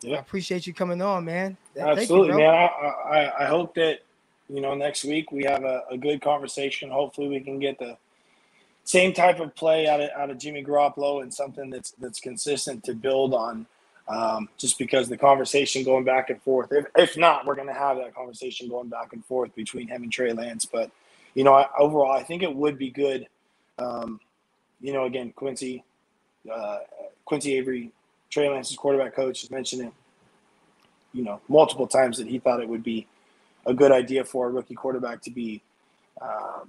Yeah. I appreciate you coming on, man. Thank you, Absolutely, man. I, I I hope that you know next week we have a, a good conversation. Hopefully, we can get the same type of play out of out of Jimmy Garoppolo and something that's that's consistent to build on. Um, just because the conversation going back and forth. If, if not, we're going to have that conversation going back and forth between him and Trey Lance. But you know, I, overall, I think it would be good. Um, you know, again, Quincy, uh, Quincy Avery, Trey Lance's quarterback coach, has mentioned it you know multiple times that he thought it would be a good idea for a rookie quarterback to be um,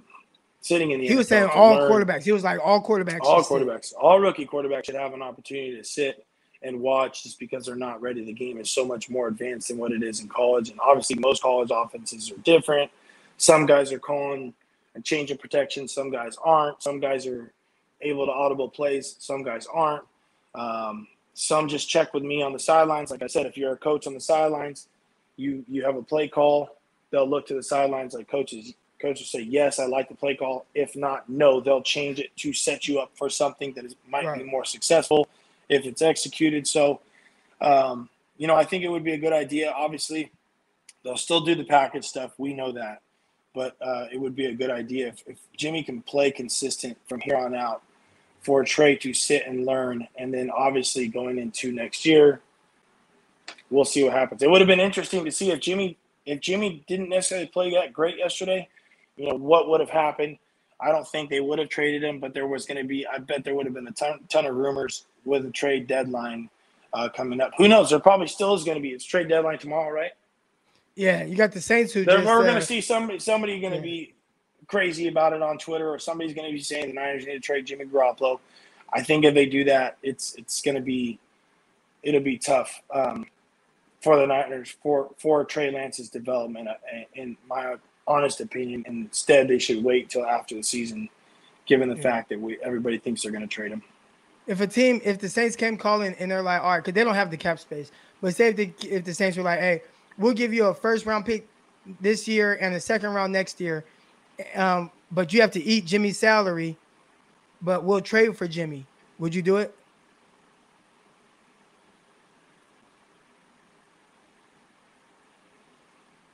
sitting in the. He was NFL saying all learn. quarterbacks. He was like all quarterbacks. all should sit. quarterbacks, all rookie quarterbacks should have an opportunity to sit and watch just because they're not ready. The game is so much more advanced than what it is in college, and obviously most college offenses are different. Some guys are calling a change of protection. Some guys aren't. Some guys are able to audible plays. Some guys aren't. Um, some just check with me on the sidelines. Like I said, if you're a coach on the sidelines, you you have a play call. They'll look to the sidelines like coaches. Coaches say yes, I like the play call. If not, no, they'll change it to set you up for something that is, might be more successful if it's executed. So, um, you know, I think it would be a good idea. Obviously, they'll still do the package stuff. We know that, but uh, it would be a good idea if, if Jimmy can play consistent from here on out for Trey to sit and learn, and then obviously going into next year, we'll see what happens. It would have been interesting to see if Jimmy if Jimmy didn't necessarily play that great yesterday, you know what would have happened. I don't think they would have traded him, but there was going to be. I bet there would have been a ton, ton of rumors with the trade deadline uh, coming up. Who knows? There probably still is going to be. It's trade deadline tomorrow, right? Yeah, you got the Saints who There, just, we're uh, going to see somebody somebody going to yeah. be crazy about it on Twitter, or somebody's going to be saying the Niners need to trade Jimmy Garoppolo. I think if they do that, it's it's going to be it'll be tough um, for the Niners for for Trey Lance's development. uh, In my honest opinion, instead they should wait till after the season, given the Yeah. fact that we everybody thinks they're going to trade him. if a team, if the Saints came calling and they're like, all right, because they don't have the cap space, but say if the if the Saints were like, hey, we'll give you a first round pick this year and a second round next year, um, but you have to eat Jimmy's salary, but we'll trade for Jimmy. Would you do it?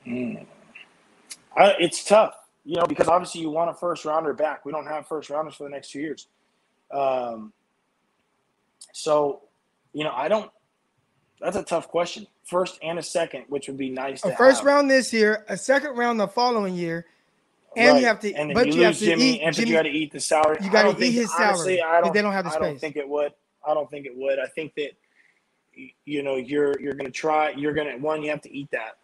Mm. I, it's tough, you know, because obviously you want a first rounder back. We don't have first rounders for the next two years. Um, so, you know, I don't. That's a tough question. First and a second, which would be nice. A to first have. round this year, a second round the following year, and Right. you have to, and but you, you, have to Jimmy, eat and Jimmy. you got to eat the salary. You gotta eat think- his honestly, salary, I don't, they don't have the I don't think it would. I don't think it would. I think that you know you're you're going to try. You're going to one. You have to eat that,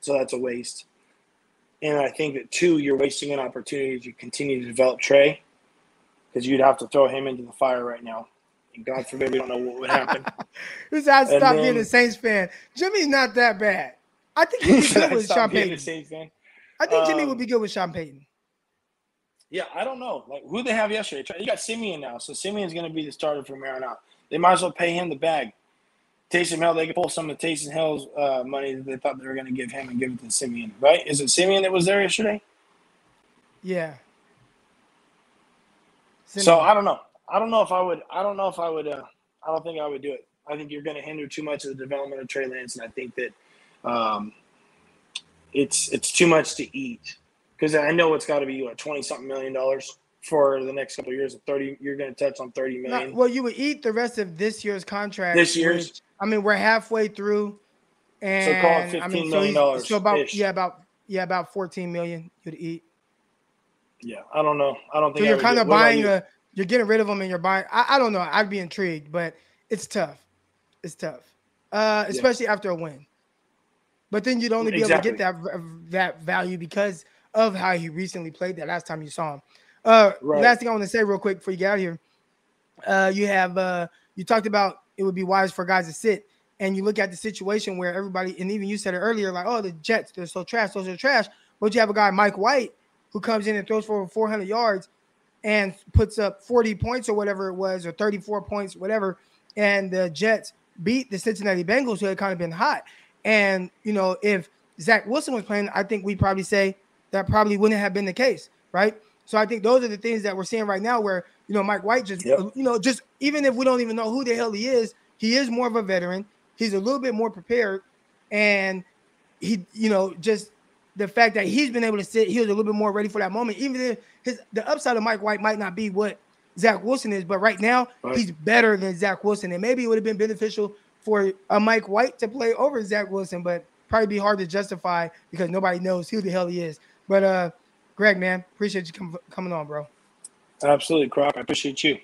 so that's a waste. And I think that two, you're wasting an opportunity to continue to develop Trey, because you'd have to throw him into the fire right now. And God forbid we don't know what would happen. Who's had to And stop being a Saints fan? Jimmy's not that bad. I think be good with Sean Payton. I think Jimmy Um, would be good with Sean Payton. Yeah, I don't know. Like who they have yesterday. You got Siemian now, so Siemian's going to be the starter for here. They might as well pay him the bag. Taysom Hill, they could pull some of Taysom Hill's uh, money that they thought they were going to give him and give it to Siemian, right? Is it Siemian that was there yesterday? Yeah. So I don't know. I don't know if I would. I don't know if I would. Uh, I don't think I would do it. I think you're going to hinder too much of the development of Trey Lance, and I think that um, it's it's too much to eat because I know it's got to be what twenty something million dollars for the next couple of years. Thirty, you're going to touch on thirty million. Well, you would eat the rest of this year's contract. This year's? which- I mean, we're halfway through, and call it I $15 mean, million so, he's- so about ish. yeah, about yeah, about fourteen million you'd eat. yeah, I don't know. I don't think I you're kind of buying you? a, you're getting rid of them, and you're buying. I, I don't know. I'd be intrigued, but it's tough. It's tough, uh, especially after a win. But then you'd only be able to get that that value because of how he recently played that last time you saw him. Uh, Right. Last thing I want to say real quick before you get out of here, uh, you have uh, you talked about it would be wise for guys to sit, and you look at the situation where everybody, and even you said it earlier, like oh the Jets they're so trash, those are trash. But you have a guy Mike White who comes in and throws for over 400 yards and puts up 40 points or whatever it was, or 34 points, whatever. And the Jets beat the Cincinnati Bengals, who had kind of been hot. And you know, if Zach Wilson was playing, I think we'd probably say that probably wouldn't have been the case, right? So I think those are the things that we're seeing right now, where you know Mike White just, Yep. you know, just even if we don't even know who the hell he is, he is more of a veteran. He's a little bit more prepared, and he, you know, just the fact that he's been able to sit, he was a little bit more ready for that moment. Even if his the upside of Mike White might not be what Zach Wilson is, but right now Right. he's better than Zach Wilson, and maybe it would have been beneficial for a Mike White to play over Zach Wilson, but probably be hard to justify because nobody knows who the hell he is. But uh, Greg, man, appreciate you com- coming on, bro. Absolutely, Croc. I appreciate you.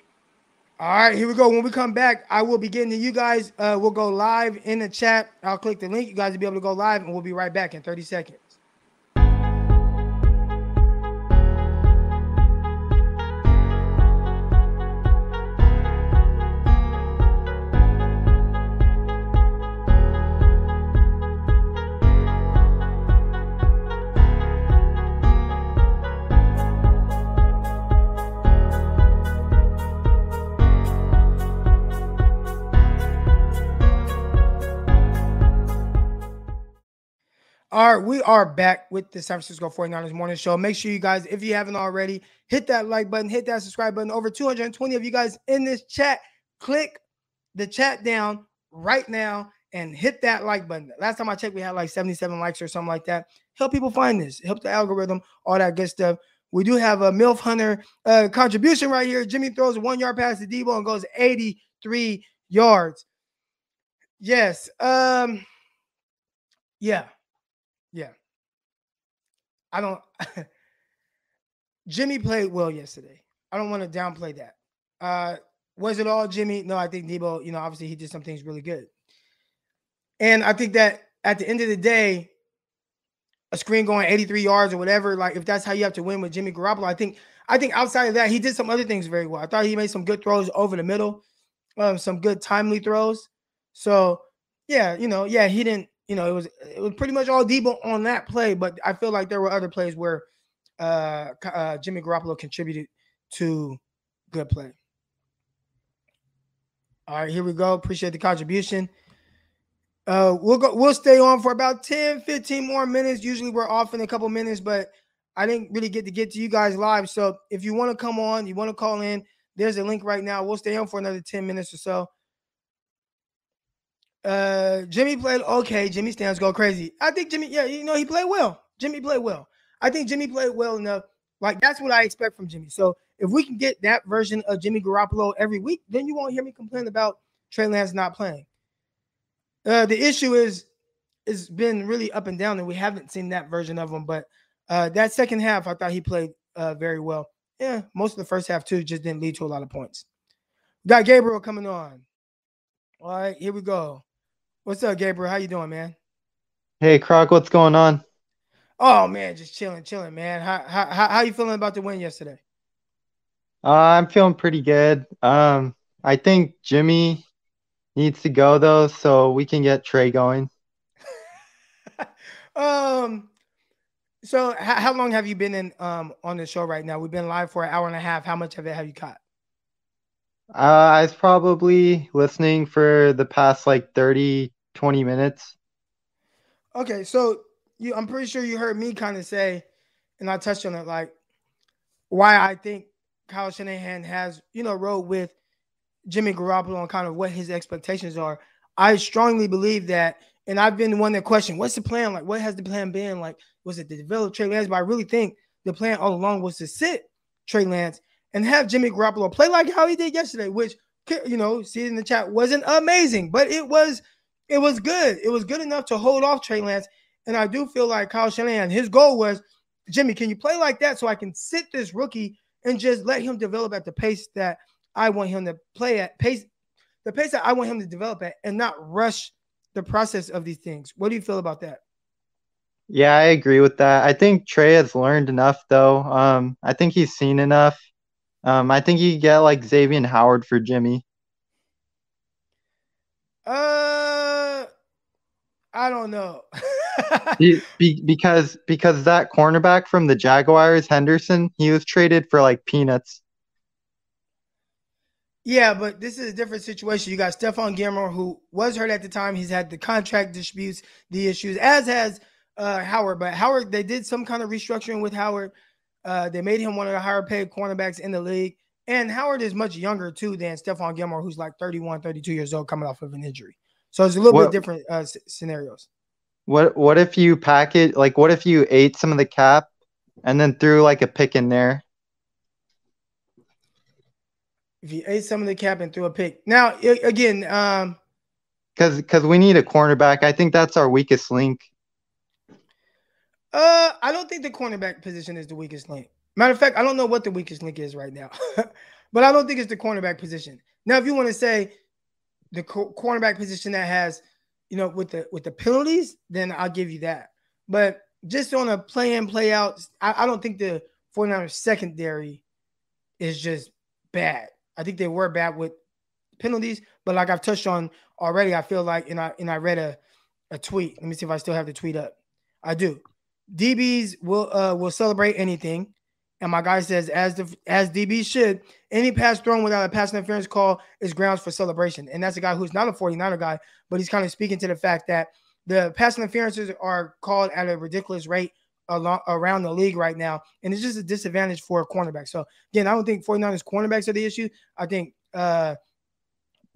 All right, here we go. When we come back, I will be getting to you guys. Uh, we'll go live in the chat. I'll click the link. You guys will be able to go live, and we'll be right back in 30 seconds. All right, we are back with the San Francisco 49ers morning show. Make sure you guys, if you haven't already, hit that like button, hit that subscribe button. Over 220 of you guys in this chat, click the chat down right now and hit that like button. Last time I checked, we had like 77 likes or something like that. Help people find this, help the algorithm, all that good stuff. We do have a MILF Hunter uh, contribution right here. Jimmy throws one yard pass to Deebo and goes 83 yards. Yes. Um, yeah. Yeah. I don't Jimmy played well yesterday. I don't want to downplay that. Uh was it all Jimmy? No, I think Deebo, you know, obviously he did some things really good. And I think that at the end of the day, a screen going 83 yards or whatever, like if that's how you have to win with Jimmy Garoppolo, I think I think outside of that, he did some other things very well. I thought he made some good throws over the middle, um, some good timely throws. So yeah, you know, yeah, he didn't, you know, it was it was pretty much all Deebo on that play, but I feel like there were other plays where uh, uh Jimmy Garoppolo contributed to good play. All right, here we go. Appreciate the contribution. Uh we'll go we'll stay on for about 10 15 more minutes. Usually we're off in a couple minutes, but I didn't really get to get to you guys live. So if you want to come on, you want to call in, there's a link right now. We'll stay on for another 10 minutes or so. Uh, Jimmy played okay. Jimmy stands go crazy. I think Jimmy, yeah, you know, he played well. Jimmy played well. I think Jimmy played well enough. Like that's what I expect from Jimmy. So if we can get that version of Jimmy Garoppolo every week, then you won't hear me complain about Trey Lance not playing. Uh, the issue is it's been really up and down, and we haven't seen that version of him. But uh, that second half, I thought he played uh, very well. Yeah, most of the first half too just didn't lead to a lot of points. Got Gabriel coming on. All right, here we go. What's up, Gabriel? How you doing, man? Hey Croc, what's going on? Oh man, just chilling, chilling, man. How how how you feeling about the win yesterday? Uh, I'm feeling pretty good. Um, I think Jimmy needs to go though, so we can get Trey going. um, so h- how long have you been in um on the show right now? We've been live for an hour and a half. How much of it have you caught? Uh, I was probably listening for the past like 30, 20 minutes. Okay, so you, I'm pretty sure you heard me kind of say, and I touched on it, like why I think Kyle Shanahan has, you know, rode with Jimmy Garoppolo on kind of what his expectations are. I strongly believe that, and I've been the one that questioned, what's the plan? Like, what has the plan been? Like, was it to develop Trey Lance? But I really think the plan all along was to sit Trey Lance and have Jimmy Garoppolo play like how he did yesterday, which you know, see in the chat wasn't amazing, but it was it was good. It was good enough to hold off Trey Lance. And I do feel like Kyle Shanahan, his goal was, Jimmy, can you play like that so I can sit this rookie and just let him develop at the pace that I want him to play at pace, the pace that I want him to develop at, and not rush the process of these things. What do you feel about that? Yeah, I agree with that. I think Trey has learned enough though. Um, I think he's seen enough. Um, I think you get like Xavier Howard for Jimmy. Uh, I don't know. be, be, because because that cornerback from the Jaguars, Henderson, he was traded for like peanuts. Yeah, but this is a different situation. You got Stephon Gilmore, who was hurt at the time. He's had the contract disputes, the issues, as has uh, Howard. But Howard, they did some kind of restructuring with Howard. Uh, they made him one of the higher paid cornerbacks in the league. And Howard is much younger too than Stephon Gilmore, who's like 31, 32 years old coming off of an injury. So it's a little What- bit different uh, s- scenarios. What what if you pack it like what if you ate some of the cap and then threw like a pick in there? If you ate some of the cap and threw a pick. Now, again, um, Cause because we need a cornerback. I think that's our weakest link. Uh, I don't think the cornerback position is the weakest link. Matter of fact, I don't know what the weakest link is right now, but I don't think it's the cornerback position. Now, if you want to say the cornerback position that has, you know, with the with the penalties, then I'll give you that. But just on a play in, play out, I, I don't think the 49ers secondary is just bad. I think they were bad with penalties, but like I've touched on already, I feel like, and I and I read a, a tweet. Let me see if I still have the tweet up. I do. DBs will uh will celebrate anything. And my guy says, as the as DB should, any pass thrown without a pass interference call is grounds for celebration. And that's a guy who's not a 49er guy, but he's kind of speaking to the fact that the pass interferences are called at a ridiculous rate along, around the league right now. And it's just a disadvantage for a cornerback. So again, I don't think 49ers cornerbacks are the issue. I think uh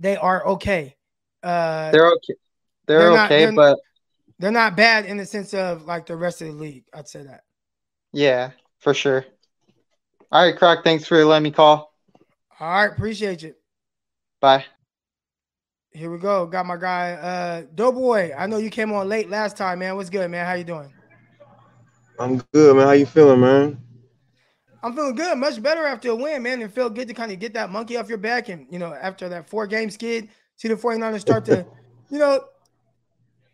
they are okay. Uh They're okay. They're, They're not- okay, they're- but they're not bad in the sense of like the rest of the league. I'd say that. yeah, for sure. All right, Croc, thanks for letting me call. All right, appreciate you. Bye. Here we go. Got my guy, uh, Doughboy. I know you came on late last time, man. What's good, man? How you doing? I'm good, man. How you feeling, man? I'm feeling good, much better after a win, man. It felt good to kind of get that monkey off your back. And, you know, after that four game skid, see the 49ers start to, you know,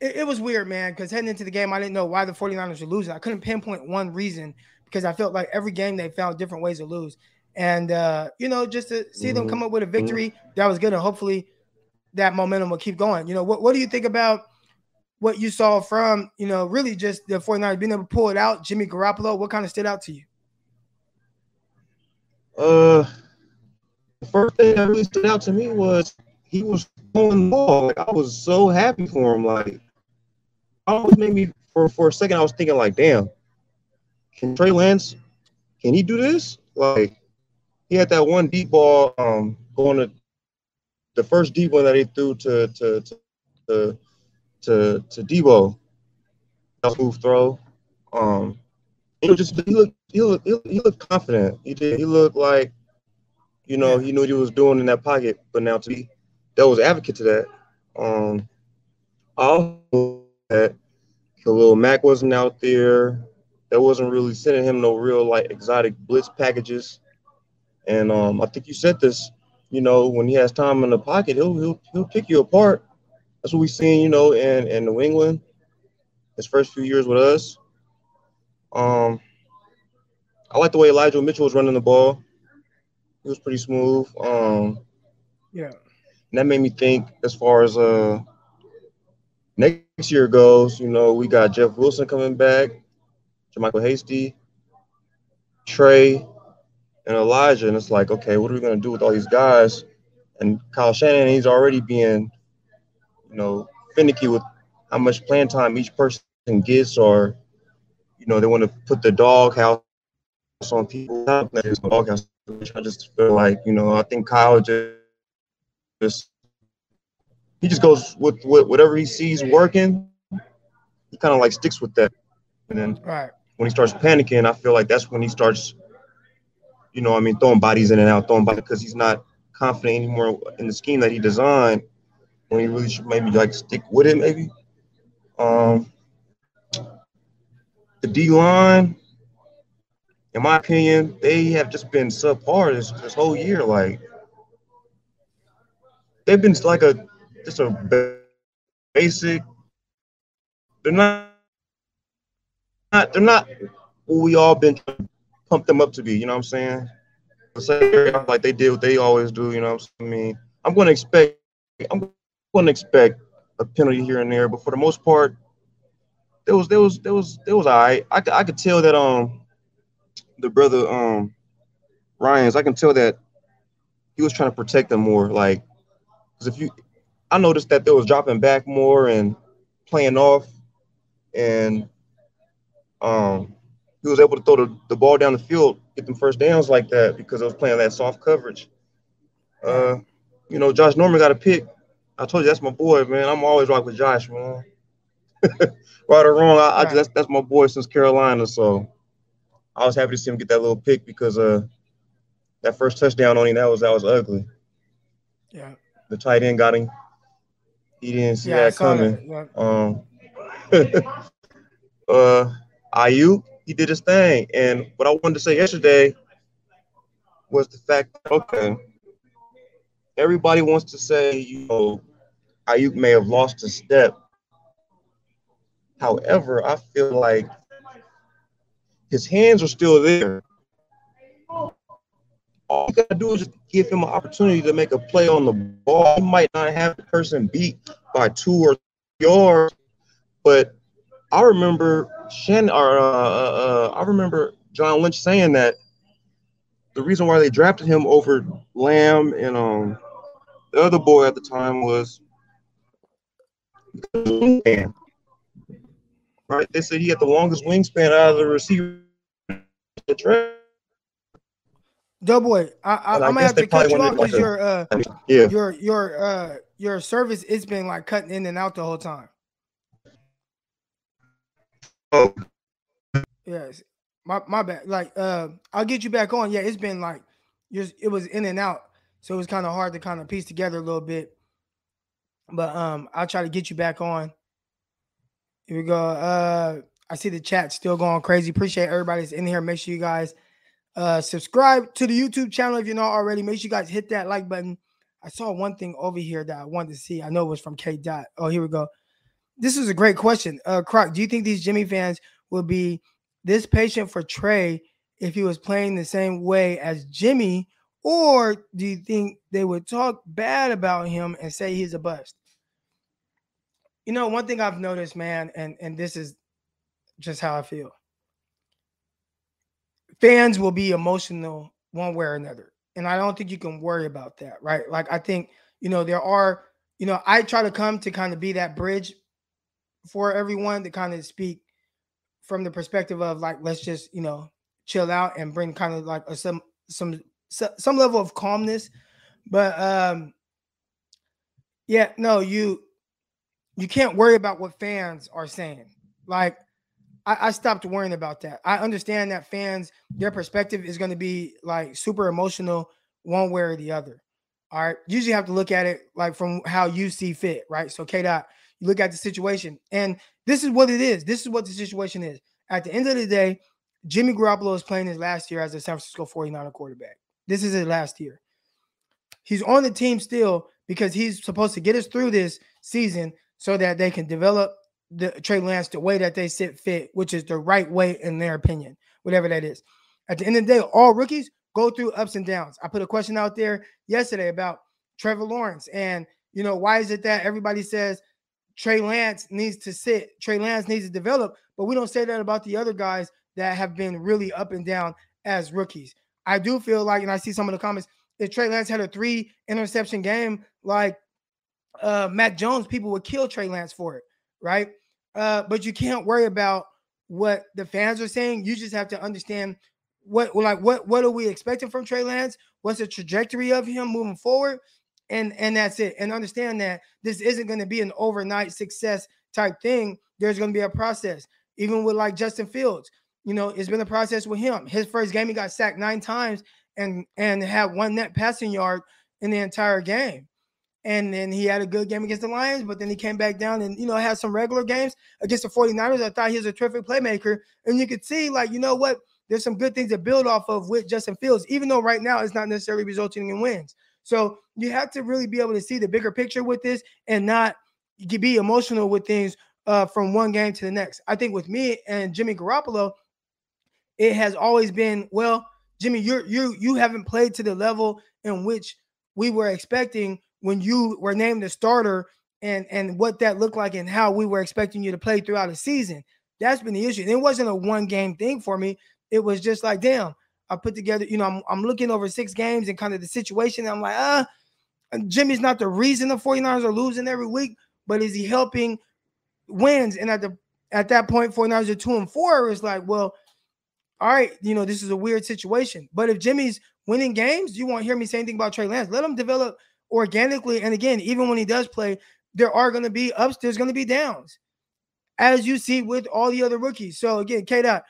it, it was weird, man, because heading into the game, I didn't know why the 49ers were losing. I couldn't pinpoint one reason because I felt like every game they found different ways to lose. And, uh, you know, just to see them come up with a victory, that was good. And hopefully that momentum will keep going. You know, what, what do you think about what you saw from, you know, really just the 49ers being able to pull it out? Jimmy Garoppolo, what kind of stood out to you? Uh, the first thing that really stood out to me was he was throwing the ball. Like I was so happy for him. Like, almost made me for for a second. I was thinking like, damn, can Trey Lance, can he do this? Like, he had that one deep ball, um, going to the first deep one that he threw to to to to to, to Deebo. That smooth throw. Um, he just he looked he looked he looked confident. He did he looked like you know he knew what he was doing in that pocket. But now to be that was advocate to that. Um, also that Khalil Mack wasn't out there. That wasn't really sending him no real like exotic blitz packages. And um, I think you said this. You know, when he has time in the pocket, he'll he'll he'll pick you apart. That's what we've seen. You know, in in New England, his first few years with us. Um, I like the way Elijah Mitchell was running the ball. He was pretty smooth. Um, Yeah. And that made me think as far as uh next year goes, you know, we got Jeff Wilson coming back, Jermichael Hasty, Trey, and Elijah. And it's like, okay, what are we gonna do with all these guys? And Kyle Shanahan, he's already being, you know, finicky with how much playing time each person gets, or you know, they want to put the doghouse on people. Doghouse. I just feel like, you know, I think Kyle just just he just goes with, with whatever he sees working. He kind of like sticks with that, and then Right. when he starts panicking, I feel like that's when he starts, you know, I mean, throwing bodies in and out, throwing bodies because he's not confident anymore in the scheme that he designed. When he really should maybe like stick with it, maybe. Um, the D line, in my opinion, they have just been subpar this, this whole year. Like they've been like a just a basic. They're not. Not, they're not what we all been pump them up to be. You know what I'm saying? Say like they did what they always do. You know what I'm saying? I mean, I'm going to expect. I'm going to expect a penalty here and there, but for the most part, there was there was there was there was all right. I, I could tell that um the brother um Ryans. I can tell that he was trying to protect them more. Like, because if you, I noticed that they was dropping back more and playing off, and um he was able to throw the, the ball down the field, get them first downs like that because I was playing that soft coverage. Uh, you know, Josh Norman got a pick. I told you that's my boy, man. I'm always rock with Josh, man. right or wrong, I, I that's that's my boy since Carolina. So I was happy to see him get that little pick because uh that first touchdown on him that was that was ugly. Yeah. The tight end got him. He didn't see Yeah. That coming. that. Yeah. Um, uh, Aiyuk, he did his thing, and what I wanted to say yesterday was the fact that okay, everybody wants to say you know Aiyuk may have lost a step. However, I feel like his hands are still there. All you gotta do is give him an opportunity to make a play on the ball. He might not have the person beat by two or three yards, but I remember Shannon or uh, uh, uh, I remember John Lynch saying that the reason why they drafted him over Lamb and um the other boy at the time was wingspan. Right? They said he had the longest wingspan out of the receiver. the draft. Doughboy, I, I, I'm gonna have to cut you off because your uh Yeah. your your uh your service it's been like cutting in and out the whole time. Oh, Yes. My my bad. Like uh I'll get you back on. Yeah, it's been like just it was in and out. So it was kind of hard to kind of piece together a little bit. But um I'll try to get you back on. Here we go. Uh I see the chat still going crazy. Appreciate everybody's in here. Make sure you guys uh subscribe to the YouTube channel if you're not already. Make sure you guys hit that like button. I saw one thing over here that I wanted to see. I know it was from K Dot. Oh, here we go. This is a great question. Uh Croc, do you think these Jimmy fans will be this patient for Trey if he was playing the same way as Jimmy, or do you think they would talk bad about him and say he's a bust? You know, one thing I've noticed, man, and and this is just how I feel. Fans will be emotional one way or another, and I don't think you can worry about that, right? Like I think you know there are, you know, I try to come to kind of be that bridge for everyone to kind of speak from the perspective of like let's just you know chill out and bring kind of like a, some some some level of calmness. But um yeah no you you can't worry about what fans are saying. Like I, I stopped worrying about that. I understand that fans their perspective is going to be like super emotional one way or the other all right? You usually have to look at it like from how you see fit right? So k dot you look at the situation and this is what it is. This is what the situation is. At the end of the day, Jimmy Garoppolo is playing his last year as a San Francisco 49er quarterback. This is his last year. He's on the team still because he's supposed to get us through this season so that they can develop the Trey Lance the way that they sit fit, which is the right way in their opinion, whatever that is. At the end of the day, all rookies go through ups and downs. I put a question out there yesterday about Trevor Lawrence. And you know, why is it that everybody says Trey Lance needs to sit, Trey Lance needs to develop, but we don't say that about the other guys that have been really up and down as rookies. I do feel like, and I see some of the comments, if Trey Lance had a three interception game like uh, Mac Jones, people would kill Trey Lance for it, right? Uh, but you can't worry about what the fans are saying. You just have to understand what like what what are we expecting from Trey Lance? What's the trajectory of him moving forward? And and that's it. And understand that this isn't going to be an overnight success type thing. There's going to be a process. Even with like Justin Fields, you know, it's been a process with him. His first game, he got sacked nine times and and had one net passing yard in the entire game. And then he had a good game against the Lions, but then he came back down and, you know, had some regular games against the 49ers. I thought he was a terrific playmaker. And you could see, like, you know what? There's some good things to build off of with Justin Fields, even though right now it's not necessarily resulting in wins. So you have to really be able to see the bigger picture with this and not be emotional with things uh, from one game to the next. I think with me and Jimmy Garoppolo, it has always been, well, Jimmy, you're you you haven't played to the level in which we were expecting when you were named the starter and and what that looked like and how we were expecting you to play throughout the season. That's been the issue. It wasn't a one game thing for me. It was just like, damn, I put together, you know, I'm, I'm looking over six games and kind of the situation. I'm like, ah, Jimmy's not the reason the 49ers are losing every week, but is he helping wins? And at the at that point, 49ers are two and four. It's like, well, all right, you know, this is a weird situation. But if Jimmy's winning games, you won't hear me say anything about Trey Lance. Let him develop organically. And again, even when he does play, there are going to be ups, there's going to be downs, as you see with all the other rookies. So again, K Dot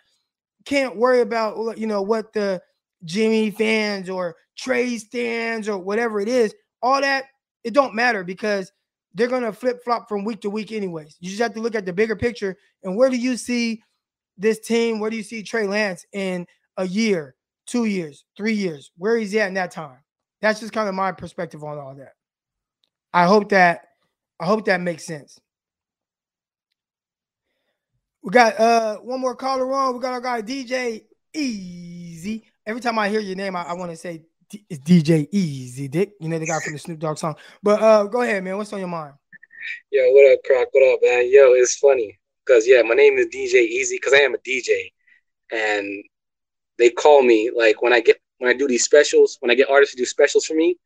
can't worry about uh, you know what the Jimmy fans or Trey stands or whatever it is. All that it don't matter because they're gonna flip flop from week to week anyways. You just have to look at the bigger picture and where do you see this team? Where do you see Trey Lance in a year, two years, three years? Where he's at in that time? That's just kind of my perspective on all that. I hope that I hope that makes sense. We got uh one more caller on. We got our guy DJ Easy. Every time I hear your name, I, I want to say D- it's DJ Easy Dick. You know the guy from the Snoop Dogg song. But uh go ahead, man. What's on your mind? Yo, what up, Croc? What up, man? Yo, it's funny because yeah, my name is DJ Easy because I am a DJ, and they call me like when I get when I do these specials, when I get artists to do specials for me,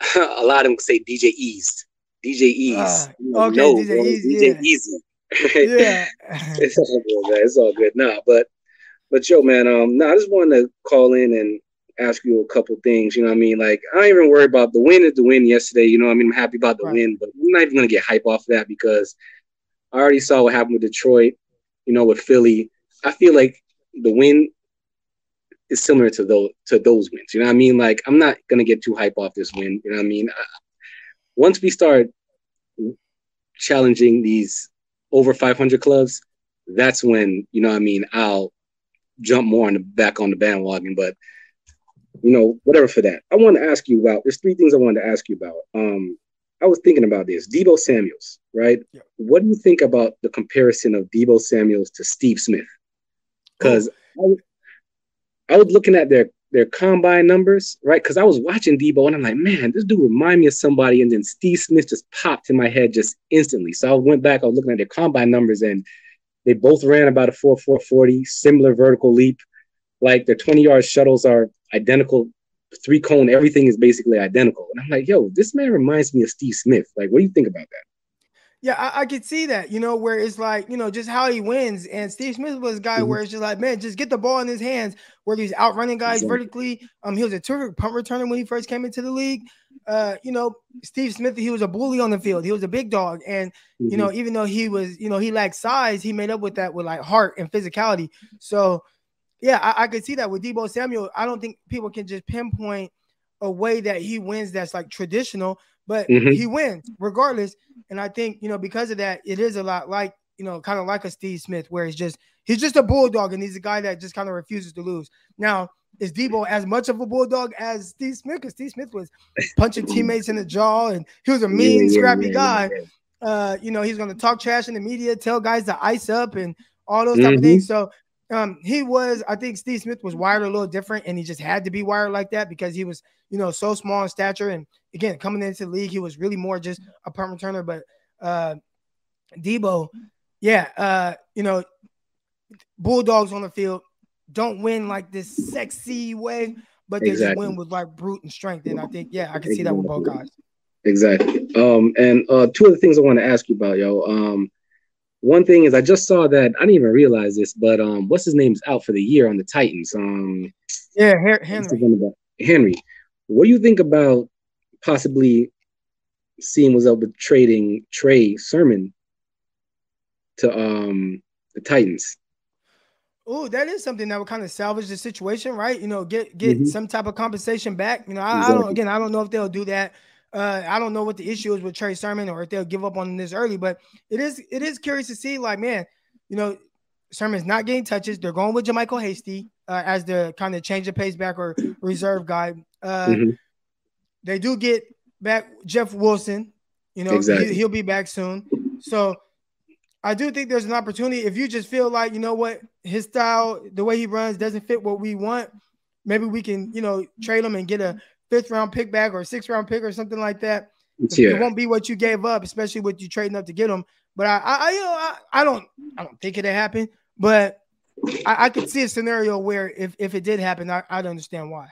a lot of them say DJ Ease, DJ Ease. Uh, okay, no, DJ, Ease, DJ yeah. Easy. Yeah, it's all good, man. It's all good. Nah, but but yo, man, um, no, nah, I just wanted to call in and ask you a couple things. You know what I mean? Like, I don't even worry about the win is the win yesterday. You know what I mean? I'm happy about the right. win, but I'm not even gonna get hype off of that because I already saw what happened with Detroit. You know, with Philly. I feel like the win is similar to those to those wins. You know what I mean? Like I'm not gonna get too hype off this win. You know what I mean? Once we start challenging these over 500 clubs, that's when you know what I mean. I'll jump more on the back on the bandwagon. But you know, whatever for that. I want to ask you about. There's three things I wanted to ask you about. Um, I was thinking about this. Deebo Samuels, right? Yeah. What do you think about the comparison of Deebo Samuels to Steve Smith? Because oh. I was looking at their their combine numbers, right? Because I was watching Deebo and I'm like, man, this dude remind me of somebody. And then Steve Smith just popped in my head just instantly. So I went back, I was looking at their combine numbers, and they both ran about a 4 4 40, similar vertical leap. Like their 20 yard shuttles are identical, three cone, everything is basically identical. And I'm like, yo, this man reminds me of Steve Smith. Like, what do you think about that? Yeah, I, I, could see that, you know, where it's like, you know, just how he wins. And Steve Smith was a guy mm-hmm. where it's just like, man, just get the ball in his hands, where he's outrunning guys exactly. vertically. Um, he was a terrific punt returner when he first came into the league. Uh, you know, Steve Smith, he was a bully on the field. He was a big dog. And, mm-hmm. you know, even though he was, you know, he lacked size, he made up with that with like heart and physicality. So yeah, I, I could see that with Deebo Samuel. I don't think people can just pinpoint a way that he wins that's like traditional but mm-hmm. he wins regardless. And I think you know because of that, it is a lot like you know kind of like a Steve Smith, where he's just he's just a bulldog and he's a guy that just kind of refuses to lose. Now is Deebo as much of a bulldog as Steve Smith? Because Steve Smith was punching teammates in the jaw and he was a mean, yeah, scrappy yeah, guy. Uh, you know, he's gonna talk trash in the media, tell guys to ice up and all those type mm-hmm. of things. So Um, he was, I think Steve Smith was wired a little different, and he just had to be wired like that because he was, you know, so small in stature. And again, coming into the league, he was really more just a punt returner. But uh Deebo, yeah, uh, you know, Bulldogs on the field don't win like this sexy way, but they Exactly. just win with like brute and strength. And I think, yeah, I can see that with both guys. Exactly. Um, and uh, two of the things I want to ask you about, yo. Um, one thing is I just saw that I didn't even realize this, but um, what's his name's out for the year on the Titans. Um, Yeah, Henry. Henry. What do you think about possibly seeing was up with trading Trey Sermon to um the Titans? Oh, that is something that would kind of salvage the situation, right? You know, get get Mhm. some type of compensation back. You know, I, I don't again, I don't know if they'll do that. Uh, I don't know what the issue is with Trey Sermon or if they'll give up on this early, but it is it is curious to see, like, man, you know, Sermon's not getting touches. They're going with JaMycal Hasty uh, as the kind of change of pace back or reserve guy. Uh, Mhm. they do get back Jeff Wilson. You know, Exactly. he, he'll be back soon. So I do think there's an opportunity. If you just feel like, you know what, his style, the way he runs doesn't fit what we want, maybe we can, you know, trade him and get a fifth round pick back or sixth round pick or something like that. It won't be what you gave up, especially with you trading up to get him. But I, I, I you know, I, I don't, I don't think it'll happen. But I, I could see a scenario where if, if it did happen, I, I'd understand why.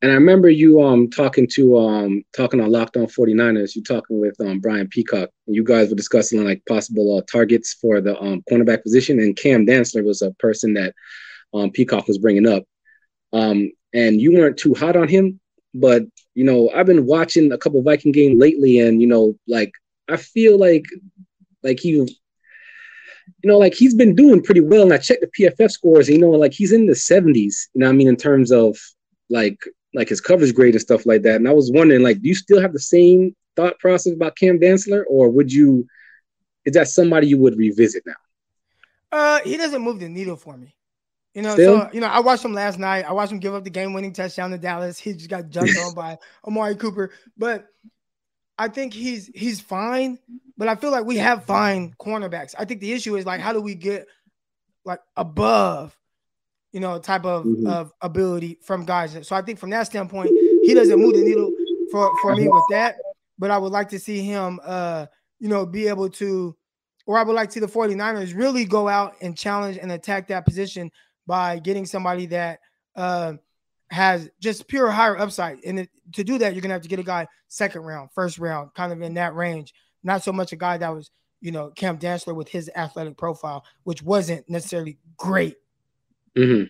And I remember you um talking to um talking on Locked On 49ers, you talking with um Brian Peacock, and you guys were discussing like possible uh, targets for the um cornerback position, and Cam Dantzler was a person that um Peacock was bringing up. Um and you weren't too hot on him, but you know, I've been watching a couple Viking games lately, and you know, like I feel like like he you know, like he's been doing pretty well. And I checked the PFF scores, and, you know, like he's in the 70s, you know I mean, in terms of like like his coverage grade and stuff like that. And I was wondering, like, do you still have the same thought process about Cam Dantzler, or would you is that somebody you would revisit now? Uh, he doesn't move the needle for me. You know, Still? so you know, I watched him last night. I watched him give up the game-winning touchdown to Dallas. He just got jumped on by Amari Cooper. But I think he's he's fine. But I feel like we have fine cornerbacks. I think the issue is like, how do we get like above, you know, type of, Mhm. of ability from guys? So I think from that standpoint, he doesn't move the needle for for me with that. But I would like to see him, uh, you know, be able to or I would like to see the 49ers really go out and challenge and attack that position by getting somebody that uh, has just pure higher upside. And it, to do that, you're gonna have to get a guy second round, first round, kind of in that range. Not so much a guy that was, you know, Cam Dantzler with his athletic profile, which wasn't necessarily great. hmm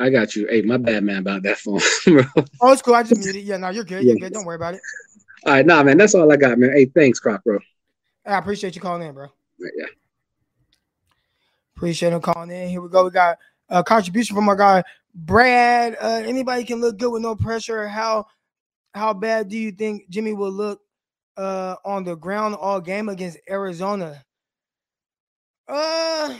I got you. Hey, my bad man about that phone, bro. Oh, it's cool. I just muted. Yeah, no, you're good. You're Yeah. good. Don't worry about it. All right, nah, man, that's all I got, man. Hey, thanks, Croc, bro. I appreciate you calling in, bro. Yeah. Appreciate him calling in. Here we go. We got a contribution from our guy Brad. Uh, anybody can look good with no pressure. How how bad do you think Jimmy will look uh, on the ground all game against Arizona? Uh,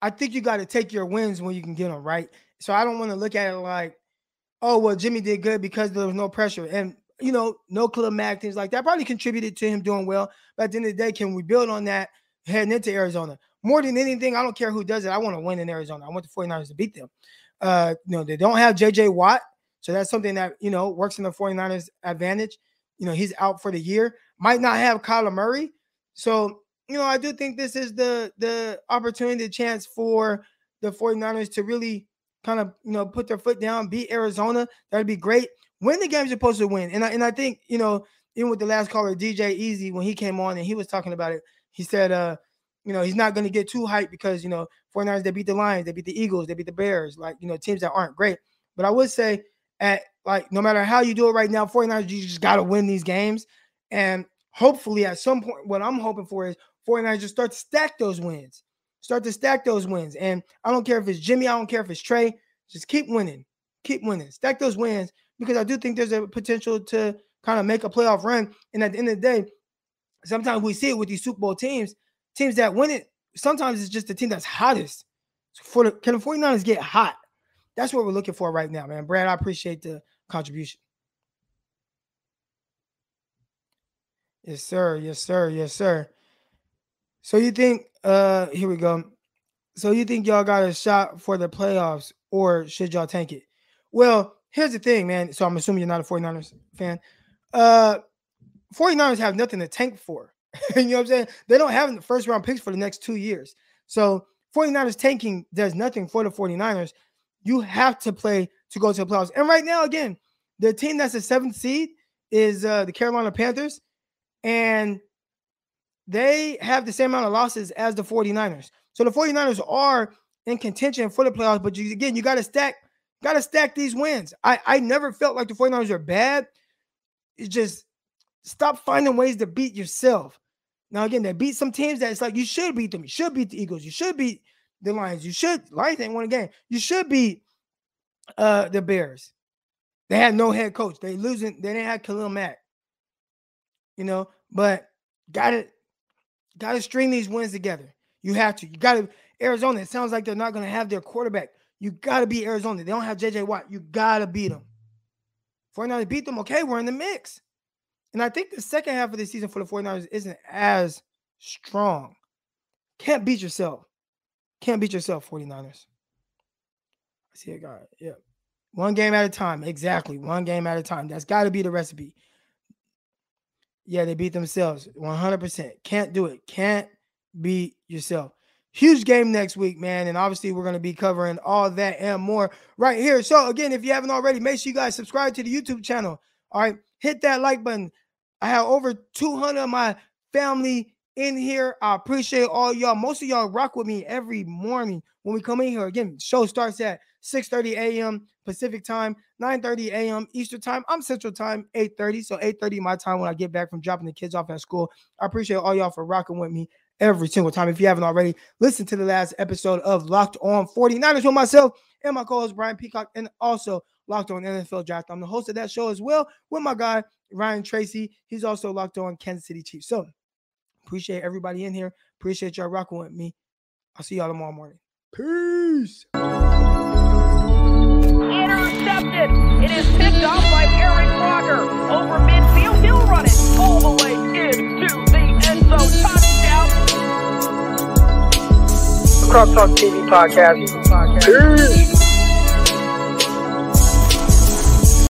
I think you got to take your wins when you can get them right. So I don't want to look at it like, oh well, Jimmy did good because there was no pressure, and you know, no Khalil Mack things like that probably contributed to him doing well. But at the end of the day, can we build on that heading into Arizona? More than anything, I don't care who does it. I want to win in Arizona. I want the 49ers to beat them. Uh, you know, they don't have JJ Watt. So that's something that, you know, works in the 49ers advantage. You know, he's out for the year. Might not have Kyler Murray. So, you know, I do think this is the the opportunity, the chance for the 49ers to really kind of, you know, put their foot down, beat Arizona. That'd be great. Win the games you're supposed to win. And I, and I think, you know, even with the last caller, DJ Easy, when he came on and he was talking about it, he said, uh, you know, he's not going to get too hyped because, you know, 49ers, they beat the Lions, they beat the Eagles, they beat the Bears, like, you know, teams that aren't great. But I would say, at like, no matter how you do it right now, 49ers, you just got to win these games. And hopefully at some point, what I'm hoping for is 49ers just start to stack those wins, start to stack those wins. And I don't care if it's Jimmy, I don't care if it's Trey, just keep winning, keep winning, stack those wins because I do think there's a potential to kind of make a playoff run. And at the end of the day, sometimes we see it with these Super Bowl teams, teams that win it. Sometimes it's just the team that's hottest. For the can the 49ers get hot? That's what we're looking for right now, man. Brad, I appreciate the contribution. Yes, sir. Yes, sir. Yes, sir. So you think Uh, here we go. So you think y'all got a shot for the playoffs, or should y'all tank it? Well, here's the thing, man. So I'm assuming you're not a 49ers fan. Uh, 49ers have nothing to tank for. you know what I'm saying? They don't have the first round picks for the next two years. So 49ers tanking does nothing for the 49ers. You have to play to go to the playoffs. And right now, again, the team that's the seventh seed is uh, the Carolina Panthers. And they have the same amount of losses as the 49ers. So the 49ers are in contention for the playoffs, but you, again, you got to stack, got to stack these wins. I, I never felt like the 49ers are bad. It's just stop finding ways to beat yourself. Now, again, they beat some teams that it's like you should beat them. You should beat the Eagles. You should beat the Lions. You should Lions ain't won a game. You should beat uh the Bears. They had no head coach. They losing, they didn't have Khalil Mack. You know, but gotta Got to string these wins together. You have to. You got to. Arizona, it sounds like they're not to have their quarterback. You got to beat Arizona. They don't have JJ Watt. You got to beat them. 49ers beat them. Okay, we're in the mix. And I think the second half of the season for the 49ers isn't as strong. Can't beat yourself. Can't beat yourself, 49ers. I see a guy. Yeah. One game at a time. Exactly. One game at a time. That's got to be the recipe. Yeah, they beat themselves 100%. Can't do it. Can't beat yourself. Huge game next week, man. And obviously, we're going to be covering all that and more right here. So, again, if you haven't already, make sure you guys subscribe to the YouTube channel. All right. Hit that like button. I have over 200 of my family in here. I appreciate all y'all. Most of y'all rock with me every morning when we come in here. Again, show starts at 6 30 a.m. Pacific time, 9:30 a.m. Eastern time. I'm Central time, 8:30. So 8:30 my time when I get back from dropping the kids off at school. I appreciate all y'all for rocking with me every single time. If you haven't already, listen to the last episode of Locked On 49ers with myself and my co-host Brian Peacock, and also Locked On NFL Draft. I'm the host of that show as well with my guy Ryan Tracy. He's also locked on Kansas City Chiefs. So appreciate everybody in here. Appreciate y'all rocking with me. I'll see y'all tomorrow morning. Peace intercepted. It is picked off by Eric Crocker over midfield. He'll run it all the way into the end zone. Touchdown. Cross Talk TV podcast. Peace.